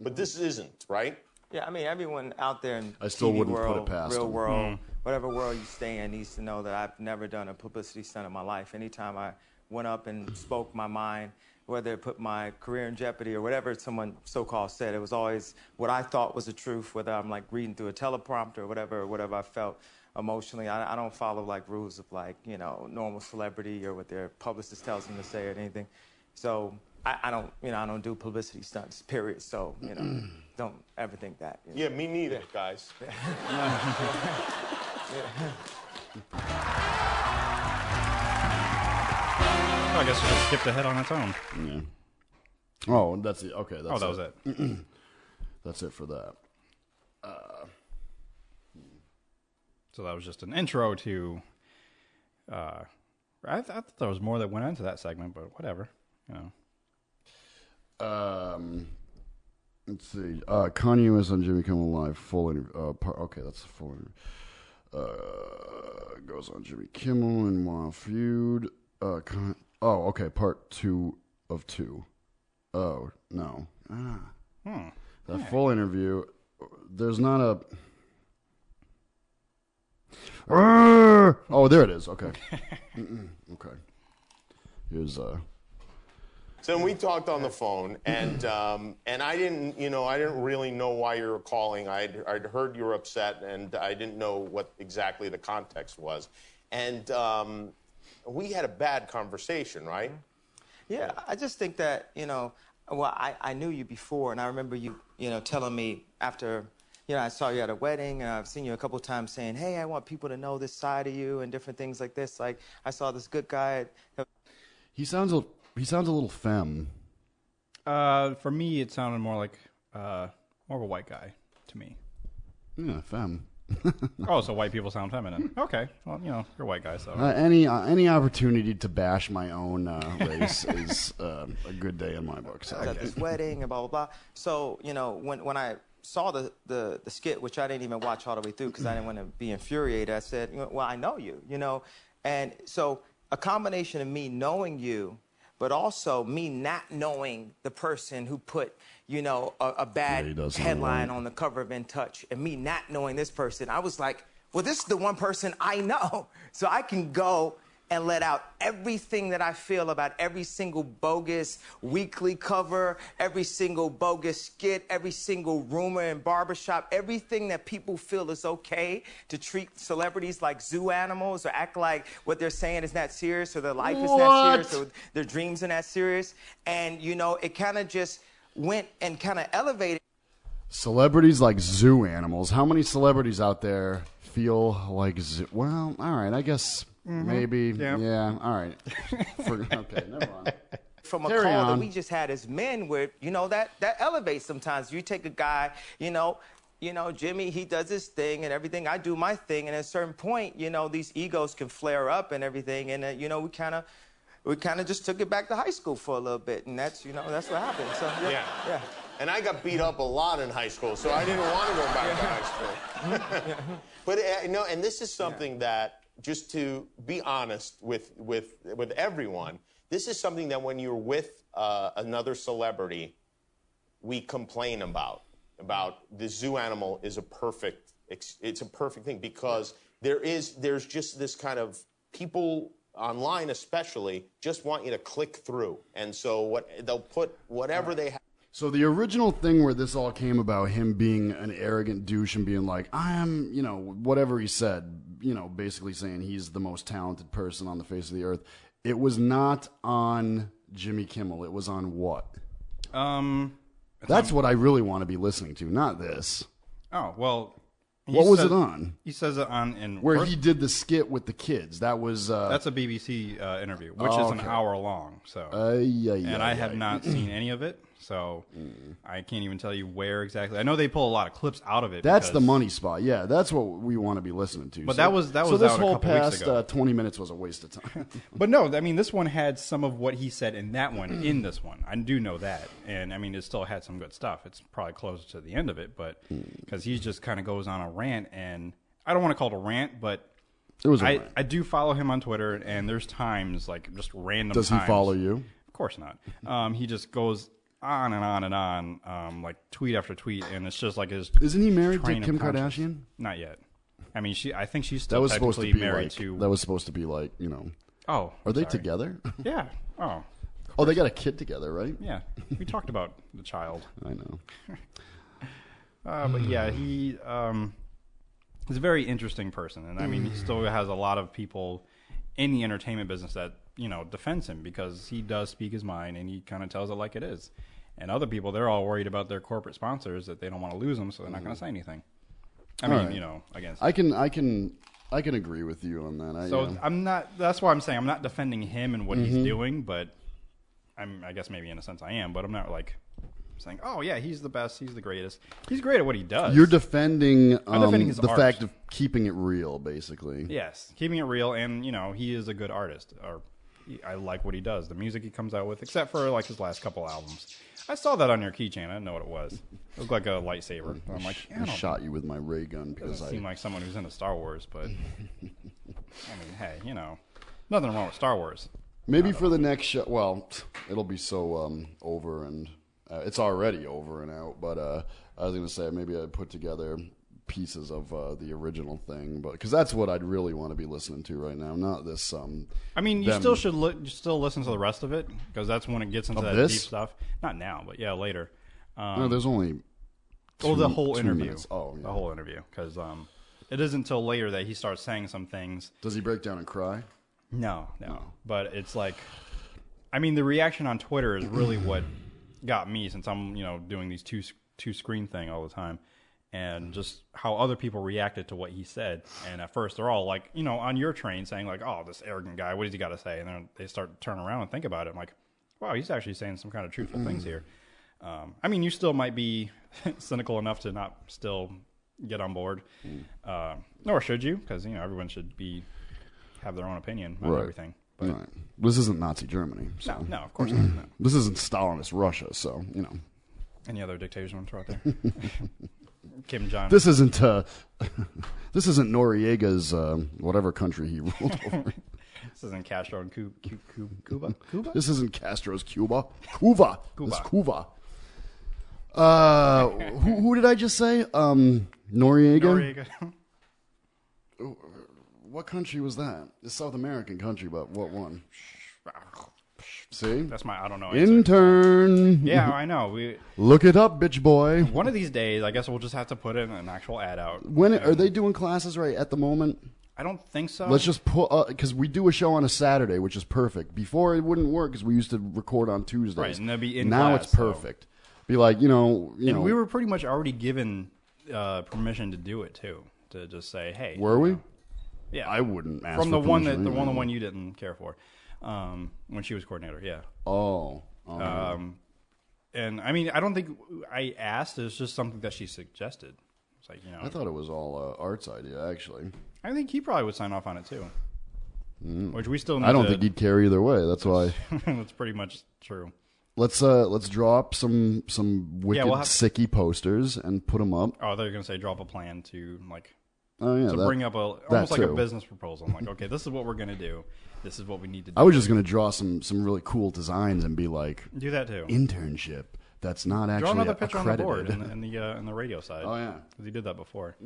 but this isn't, right? Yeah, I mean, everyone out there in I still TV wouldn't put it world, past real them. world, hmm. whatever world you stay in, needs to know that I've never done a publicity stunt in my life. Anytime I went up and spoke my mind, whether it put my career in jeopardy or whatever someone so-called said, it was always what I thought was the truth. Whether I'm like reading through a teleprompter or whatever, or whatever I felt emotionally. I, I don't follow like rules of like you know normal celebrity or what their publicist tells them to say or anything. So I, I don't you know I don't do publicity stunts. Period. So you know <clears throat> don't ever think that. you know. Yeah, me neither, guys. <laughs> Oh, I guess it just skipped ahead on its own. Yeah. Oh, that's it. Okay, that's Oh, that was it. <clears throat> That's it for that. Uh, So that was just an intro to. Uh, I, th- I thought there was more that went into that segment, but whatever. You know. Um, let's see. Uh, Kanye was on Jimmy Kimmel Live. Full interview. Uh, par- okay, that's a full interview. Uh, goes on Jimmy Kimmel and Wild Feud. Uh, Con- oh, okay, part two of two. Oh no. Ah. Hmm. That full interview. There's not a. Arrgh! Oh, there it is. Okay. <laughs> Okay. Here's uh. So we talked on the phone, and um, and I didn't, you know, I didn't really know why you were calling. I'd, I'd heard you were upset, and I didn't know what exactly the context was. And um, we had a bad conversation, right? Yeah, I just think that, you know, well, I, I knew you before, and I remember you, you know, telling me after, you know, I saw you at a wedding, and I've seen you a couple times saying, hey, I want people to know this side of you and different things like this. Like, I saw this good guy. He sounds a he sounds a little femme. Uh, for me, it sounded more like uh, more of a white guy to me. Yeah, femme. <laughs> oh, so white people sound feminine. Okay, well, you know, you're a white guy, so Uh, any uh, any opportunity to bash my own uh, race <laughs> is uh, a good day in my book. So i at this wedding and blah blah blah. So you know when when I saw the the, the skit, which I didn't even watch all the way through because I didn't want to be infuriated, I said, well, I know you, you know, and so a combination of me knowing you. But also me not knowing the person who put, you know, a, a Yeah, bad he headline on the cover of In Touch, and me not knowing this person, I was like, well, this is the one person I know, <laughs> so I can go and let out everything that I feel about every single bogus weekly cover, every single bogus skit, every single rumor in barbershop, everything that people feel is okay to treat celebrities like zoo animals or act like what they're saying is not serious or their life is not serious or their dreams are not serious. And, you know, it kind of just went and kind of elevated. Celebrities like zoo animals. How many celebrities out there feel like zoo? Well, all right. I guess maybe. Yeah. Yeah. All right. <laughs> For, okay. Never mind. <laughs> from a Carry call on. that we just had as men where you know that that elevates sometimes you take a guy you know you know jimmy he does his thing and everything i do my thing and at a certain point you know these egos can flare up and everything and uh, you know we kind of we kind of just took it back to high school for a little bit and that's you know that's what happened so yeah Yeah. yeah And I got beat up a lot in high school, so I didn't want to go back to high school. <laughs> but uh, no, and this is something that, just to be honest with with with everyone, this is something that when you're with uh, another celebrity, we complain about. About the zoo animal is a perfect. It's a perfect thing because there is there's just this kind of people online especially just want you to click through, and so what they'll put whatever they have. So the original thing where this all came about, him being an arrogant douche and being like, I am, you know, whatever he said, you know, basically saying he's the most talented person on the face of the earth. It was not on Jimmy Kimmel. It was on what? Um. That's what I really want to be listening to, not this. Oh well. What was it on? He says it on in Where he did the skit with the kids. That was. Uh, That's a BBC uh, interview, which Oh, is an okay. hour long. So, Ay, ay, and ay, I have not seen any of it, so I can't even tell you where exactly. I know they pull a lot of clips out of it. That's the money spot. Yeah, that's what we want to be listening to. But So- that was- that so was this whole past. Uh, twenty minutes was a waste of time. <laughs> But no, I mean, this one had some of what he said in that one in this one. I do know that, and I mean, it still had some good stuff. It's probably closer to the end of it, but because he just kind of goes on a rant, and I don't want to call it a rant, but It was I. I do follow him on Twitter, and there's times like just random. Does he follow you? Of course not. Um, he just goes on and on and on, um, like tweet after tweet, and it's just like his. Isn't he married to train of Kim. Kardashian? Not yet. I mean, she. I think she's That still was supposed to technically be married like. to. That was supposed to be like you know. oh, Are they sorry. together? <laughs> Yeah. Oh, oh, they got a kid together, right? yeah. We talked about the child. <laughs> I know. <laughs> Uh, but yeah, he um, is a very interesting person, and I mean, he still has a lot of people in the entertainment business that you know defends him because he does speak his mind and he kind of tells it like it is. And other people, they're all worried about their corporate sponsors that they don't want to lose them, so they're not going to say anything. I mean, All right. you know, against. I can I can I can agree with you on that. I, so yeah. I'm not. That's why I'm saying I'm not defending him and what Mm-hmm. he's doing, but I'm. I guess maybe in a sense I am, but I'm not like saying, "Oh yeah, he's the best. He's the greatest. He's great at what he does." You're defending, I'm um, defending his the art. fact of keeping it real, basically. Yes, keeping it real, and you know he is a good artist. Or he- I like what he does, the music he comes out with, except for like his last couple albums. I saw that on your keychain. I didn't know what it was. It looked like a lightsaber. I'm like, yeah, I I don't shot you with my ray gun because doesn't I. seem like someone who's into Star Wars, but I mean, hey, you know, nothing wrong with Star Wars. Maybe for the next show. Well, it'll be so um, over and uh, it's already over and out. But uh, I was going to say maybe I'd put together pieces of uh, the original thing, but because that's what I'd really want to be listening to right now, not this. Um, I mean, you them- still should li- you still listen to the rest of it because that's when it gets into that this? deep stuff. Not now, but yeah, later. Um, No, there's only. oh, the whole two interview. minutes. Oh, yeah. the whole interview because um, it isn't until later that he starts saying some things Does he break down and cry? No, no. But it's like, I mean, the reaction on Twitter is really what got me since I'm, you know, doing these two two screen thing all the time, and just how other people reacted to what he said. And at first, they're all like, you know, on your train saying like, "Oh, this arrogant guy, what does he got to say?" And then they start to turn around and think about it. I'm like, wow, he's actually saying some kind of truthful things here. Um, I mean, you still might be <laughs> cynical enough to not still get on board, uh, nor should you, because you know everyone should be have their own opinion on Right. everything. But Right. This isn't Nazi Germany. So. no, no, of course not. No. <clears throat> This isn't Stalinist Russia, so you know. Any other dictators want to throw out there? <laughs> Kim Jong. This isn't uh, <laughs> this isn't Noriega's um, whatever country he <laughs> ruled over. This isn't Castro and Cu- Cu- Cu- Cuba. Cuba. This isn't Castro's Cuba. Cuba. Cuba. This Cuba. Uh, who, who did I just say? Um, Noriega. Noriega. What country was that? It's South American country, but what one? See, That's my I don't know. answer. intern. Yeah, I know. We Look it up, bitch boy. one of these days, I guess we'll just have to put in an actual ad out. When are they doing classes right at the moment? I don't think so. Let's just put because we do a show on a Saturday, which is perfect. Before it wouldn't work because we used to record on Tuesdays. Right, and they'd be in now class, it's so- perfect. Be like, you know, you and know, we were pretty much already given uh, permission to do it too, to just say, hey, were we? yeah, I wouldn't ask from the one that the one the one you didn't care for, um, when she was coordinator, yeah. Oh, oh. Um, and I mean, I don't think I asked. It's just something that she suggested. It's like you know, I thought it was all uh, Art's idea. Actually, I think he probably would sign off on it too. Which we still. Need Mm. I don't to- think he'd care either way. That's why. <laughs> that's pretty much true. Let's uh let's drop some some wicked we'll have- sicky posters and put them up. Oh, they're gonna say drop a plan to like Oh yeah, to that- bring up a almost like a business proposal. I'm like, okay, this is what we're gonna do. This is what we need to do. I was just gonna draw some some really cool designs and be like do that too. internship. That's not actually Draw another picture on the board in the <laughs> in the, uh, in the radio side. Oh, yeah. because he did that before.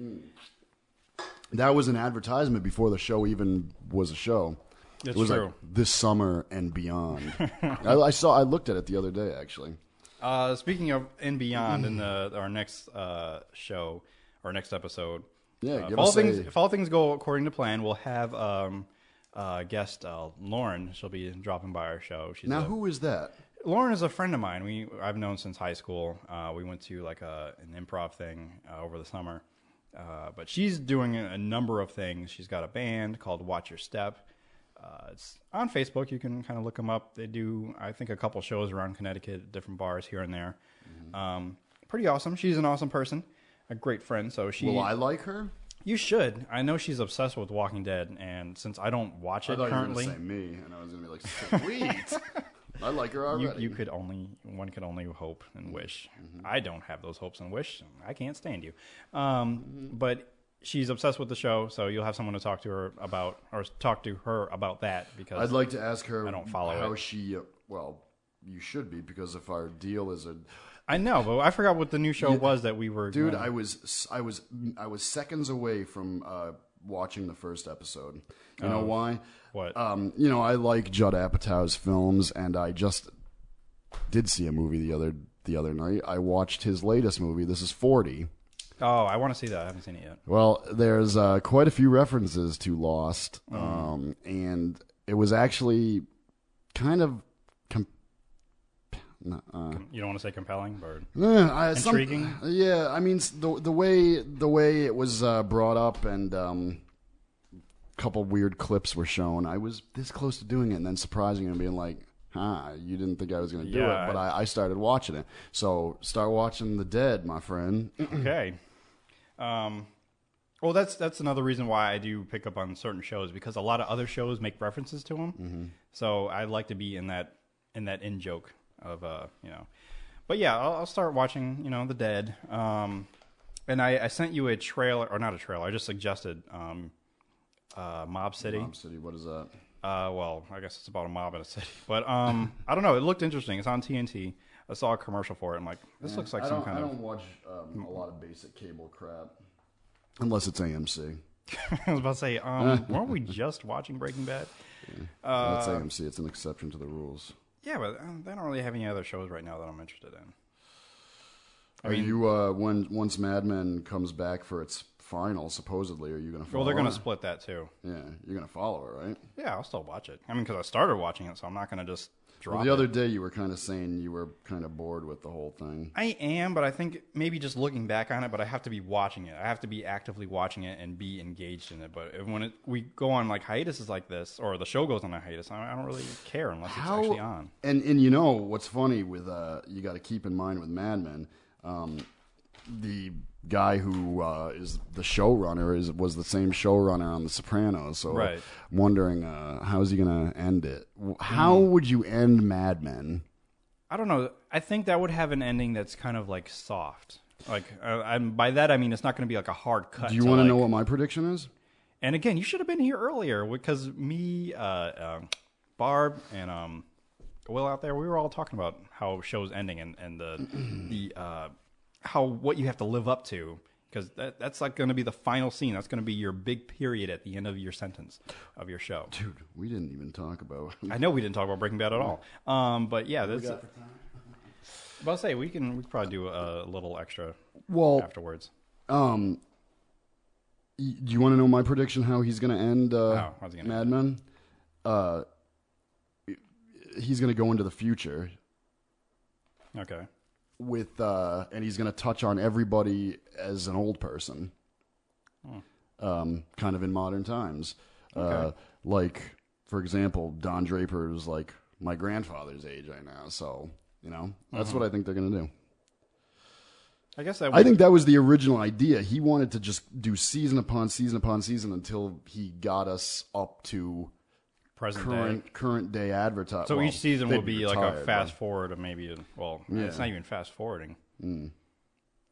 That was an advertisement before the show even was a show. It's it was true. like this summer and beyond. <laughs> I, I saw. I looked at it the other day actually. Uh, speaking of and beyond, in <clears throat> the our next uh, show, our next episode, Yeah, uh, if all things a- if all things go according to plan, we'll have um, uh, guest uh, Lauren. She'll be dropping by our show. She's Now, a- who is that? Lauren is a friend of mine. We I've known since high school. Uh, we went to like a an improv thing uh, over the summer. Uh, but she's doing a, a number of things. She's got a band called Watch Your Step. Uh, it's on Facebook. You can kind of look them up. They do, I think, a couple shows around Connecticut, different bars here and there. Um, pretty awesome. She's an awesome person, a great friend. So she. Will I like her? You should. I know she's obsessed with Walking Dead, and since I don't watch I it thought currently, you were gonna say me, and I was gonna be like, sweet. <laughs> I like her you, already. you could only one could only hope and wish. Mm-hmm. I don't have those hopes and wish. I can't stand you. Um, Mm-hmm. But she's obsessed with the show, so you'll have someone to talk to her about, or talk to her about that because I'd like to ask her. I don't follow how it. she. uh, Well, you should be because if our deal is a I know, but I forgot what the new show was that we were. dude, I was I was I was seconds away from uh, watching the first episode. You know Oh. why? What? Um, you know, I like Judd Apatow's films, and I just did see a movie the other the other night. I watched his latest movie. This is forty. oh, I want to see that. I haven't seen it yet. Well, there's uh, quite a few references to Lost, Mm. um, and it was actually kind of. Uh, You don't want to say compelling, or Eh, I- some- Intriguing? yeah, I mean the the way the way it was uh, brought up and um, a couple weird clips were shown. I was this close to doing it and then surprising and being like, "Huh, you didn't think I was going to do Yeah, it?" But I, I started watching it. So start watching The Dead, my friend. <clears throat> okay. Um, well, that's that's another reason why I do pick up on certain shows because a lot of other shows make references to them. Mm-hmm. So I like to be in that in that in joke of uh you know. But yeah, I'll, I'll start watching you know the Dead. Um, and I, I sent you a trailer or not a trailer. I just suggested um, uh, Mob City. Mob City, what is that? Uh, well, I guess it's about a mob in a city, <laughs> but um, I don't know. It looked interesting. It's on TNT. I saw a commercial for it. I'm like, this looks like I some kind I of. I don't watch um, a lot of basic cable crap, unless it's AMC. <laughs> I was about to say, um, weren't we just watching Breaking Bad? Uh, That's AMC. It's an exception to the rules. Yeah, but um, they don't really have any other shows right now that I'm interested in. Are you uh, when once Mad Men comes back for its final? Supposedly, are you going to? Well, they're going to split that too. Yeah, you're going to follow it, right? Yeah, I'll still watch it. I mean, because I started watching it, so I'm not going to just Well, the it. other day you were kind of saying you were kind of bored with the whole thing. I am, but I think maybe just looking back on it, but I have to be watching it. I have to be actively watching it and be engaged in it. But if- when it, we go on like hiatuses like this, or the show goes on a hiatus, I I don't really care unless it's actually on. And and you know what's funny with uh, you got to keep in mind with Mad Men, um, the guy who uh, is the showrunner is was the same showrunner on The Sopranos. So Right. I'm wondering uh, how's he going to end it? How would you end Mad Men? I don't know. I think that would have an ending that's kind of like soft. Like, uh, by that I mean it's not going to be like a hard cut. Do you want to like- know what my prediction is? And again, you should have been here earlier because me, uh, um, Barb, and um, Will out there, we were all talking about how shows ending and and the <clears throat> the uh, how what you have to live up to because that that's like going to be the final scene. That's going to be your big period at the end of your sentence of your show. Dude, we didn't even talk about. I know we didn't talk about Breaking Bad at all. Um, but yeah, this. <laughs> But I'll say we can we could probably do a little extra Well, afterwards. Um, y- do you want to know my prediction? How he's going to end uh, How? How's gonna Mad Men? Uh, he's going to go into the future, Okay. With, uh, and he's going to touch on everybody as an old person, um, kind of in modern times. Uh, like, for example, Don Draper is like my grandfather's age right now, so you know that's what I think they're going to do. I guess that. I think that was the original idea. He wanted to just do season upon season upon season until he got us up to present current day. current day advertising. So well, each season will be like a fast but- forward of maybe, a, well, Yeah. it's not even fast forwarding. Mm.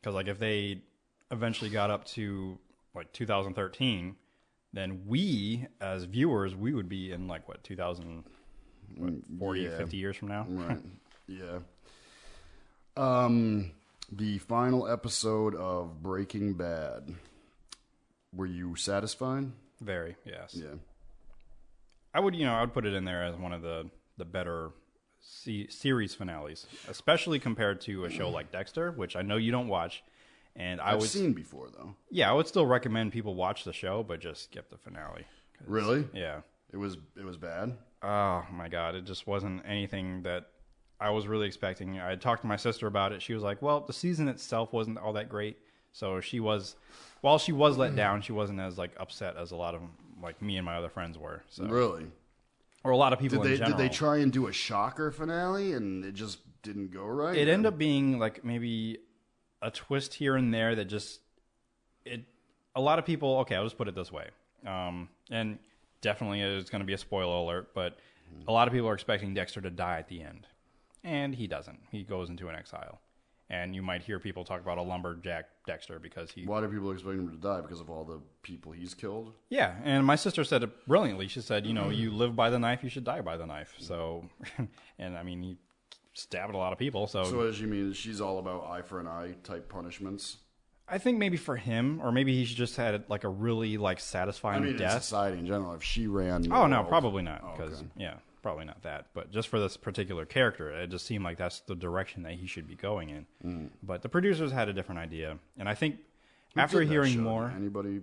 Because like if they eventually got up to like 2013, then we as viewers we would be in like what 2000, what, 40, Mm, yeah. 50 years from now. Right. <laughs> yeah. Um, the final episode of Breaking Bad. Were you satisfied? Very yes. Yeah. I would you know I would put it in there as one of the the better se- series finales, especially compared to a show like Dexter, which I know you don't watch. And I I've seen before though. yeah I would still recommend people watch the show, but just skip the finale. 'Cause- Really? Yeah. It was it was bad. Oh my god, it just wasn't anything that I was really expecting. I talked to my sister about it. She was like, "Well, the season itself wasn't all that great." So she was while she was let down, she wasn't as like upset as a lot of like me and my other friends were. So Really? or a lot of people Did they did they try and do a shocker finale and it just didn't go right? it ended up being like maybe a twist here and there that just it a lot of people okay i'll just put it this way um, and definitely it's going to be a spoiler alert but a lot of people are expecting dexter to die at the end and he doesn't he goes into an exile and you might hear people talk about a lumberjack dexter because he Why do people expect him to die? Because of all the people he's killed? yeah and my sister said it brilliantly she said you know you live by the knife you should die by the knife so <laughs> and i mean he stabbed a lot of people so So does she mean? She's all about eye for an eye type punishments. I think maybe for him, or maybe he just had like a really like I satisfying mean, in death. society in general, if she ran. Oh no, world- probably not. Oh, Because okay. yeah, probably not that. But just for this particular character, it just seemed like that's the direction that he should be going in. Mm. But the producers had a different idea, and I think Who after hearing show? more, anybody?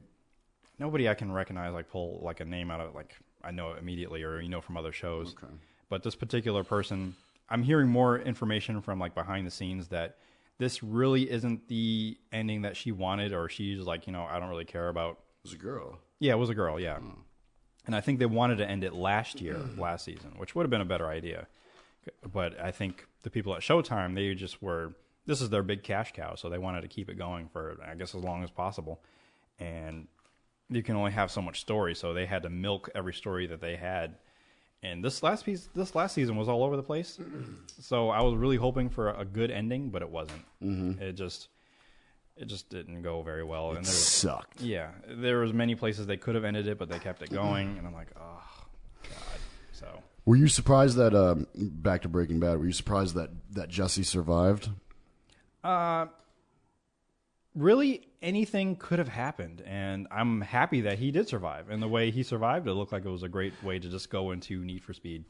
nobody I can recognize like pull like a name out of like I know it immediately or you know from other shows. Okay. But this particular person, I'm hearing more information from like behind the scenes that this really isn't the ending that she wanted, or she's like, you know, I don't really care about. It was a girl. Yeah, it was a girl. Yeah, and I think they wanted to end it last year, last season, which would have been a better idea. But I think the people at Showtime, they just were. This is their big cash cow, so they wanted to keep it going for, I guess, as long as possible. And you can only have so much story, so they had to milk every story that they had. And this last piece, this last season was all over the place. So I was really hoping for a good ending, but it wasn't. Mhm. It just, it just didn't go very well. It and there was, sucked. Yeah, there was many places they could have ended it, but they kept it going, and I'm like, oh god. So Were you surprised that um, back to Breaking Bad? Were you surprised that that Jesse survived? Uh, really, anything could have happened, and I'm happy that he did survive. And the way he survived, it looked like it was a great way to just go into Need for Speed.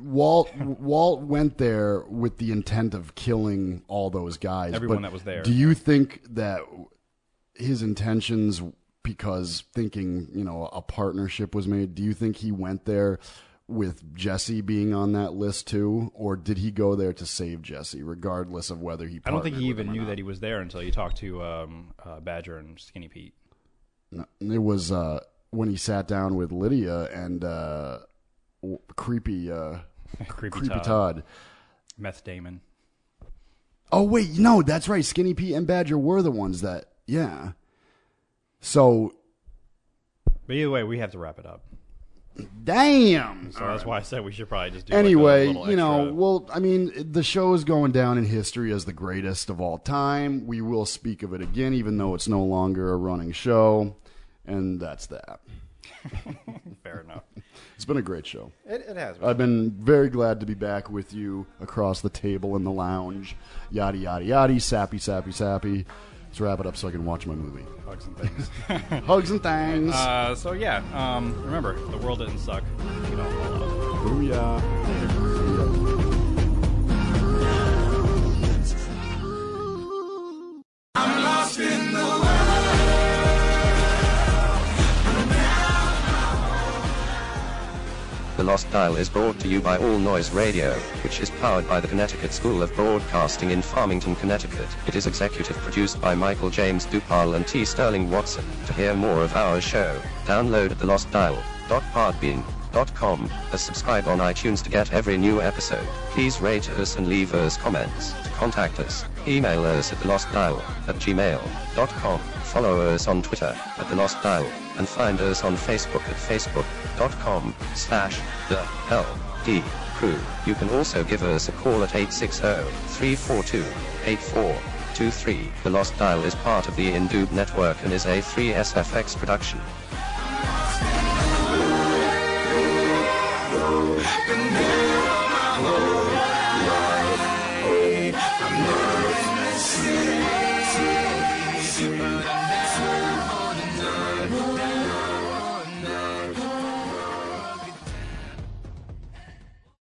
Walt Walt went there with the intent of killing all those guys. Everyone but that was there. Do you think that his intentions, because thinking you know a partnership was made, do you think he went there with Jesse being on that list too, or did he go there to save Jesse, regardless of whether he? I don't think he even knew not? that he was there until he talked to um, uh, Badger and Skinny Pete. No, it was uh, when he sat down with Lydia and uh, creepy, uh, <laughs> Creepy creepy Todd. Todd. Meth Damon. Oh wait, no, that's right. Skinny Pete and Badger were the ones that, yeah. So But either way, we have to wrap it up. damn. So that's why I said we should probably just do. like, Anyway, little you know, extra- well, I mean, the show is going down in history as the greatest of all time. We will speak of it again, even though it's no longer a running show, and that's that. <laughs> fair enough. It's been a great show. It, it has. I've been very glad to be back with you across the table in the lounge. Yada yada yada, sappy sappy sappy. Let's wrap it up so I can watch my movie. Hugs and things. <laughs> Hugs and things. Uh, so yeah, um, remember the world didn't suck. We don't fall. Booyah. The Lost Dial is brought to you by All Noise Radio, which is powered by the Connecticut School of Broadcasting in Farmington, Connecticut. It is executive produced by Michael James Dupal and T. Sterling Watson. To hear more of our show, download at thelostdial.podbean.com or subscribe on iTunes to get every new episode. Please rate us and leave us comments. Contact us, email us at thelostdial at gmail.com. Follow us on Twitter at The Lost Dial and find us on Facebook at facebook.com slash the LD crew. You can also give us a call at 860-342-8423. The Lost Dial is part of the Indube network and is a 3SFX production. Bye.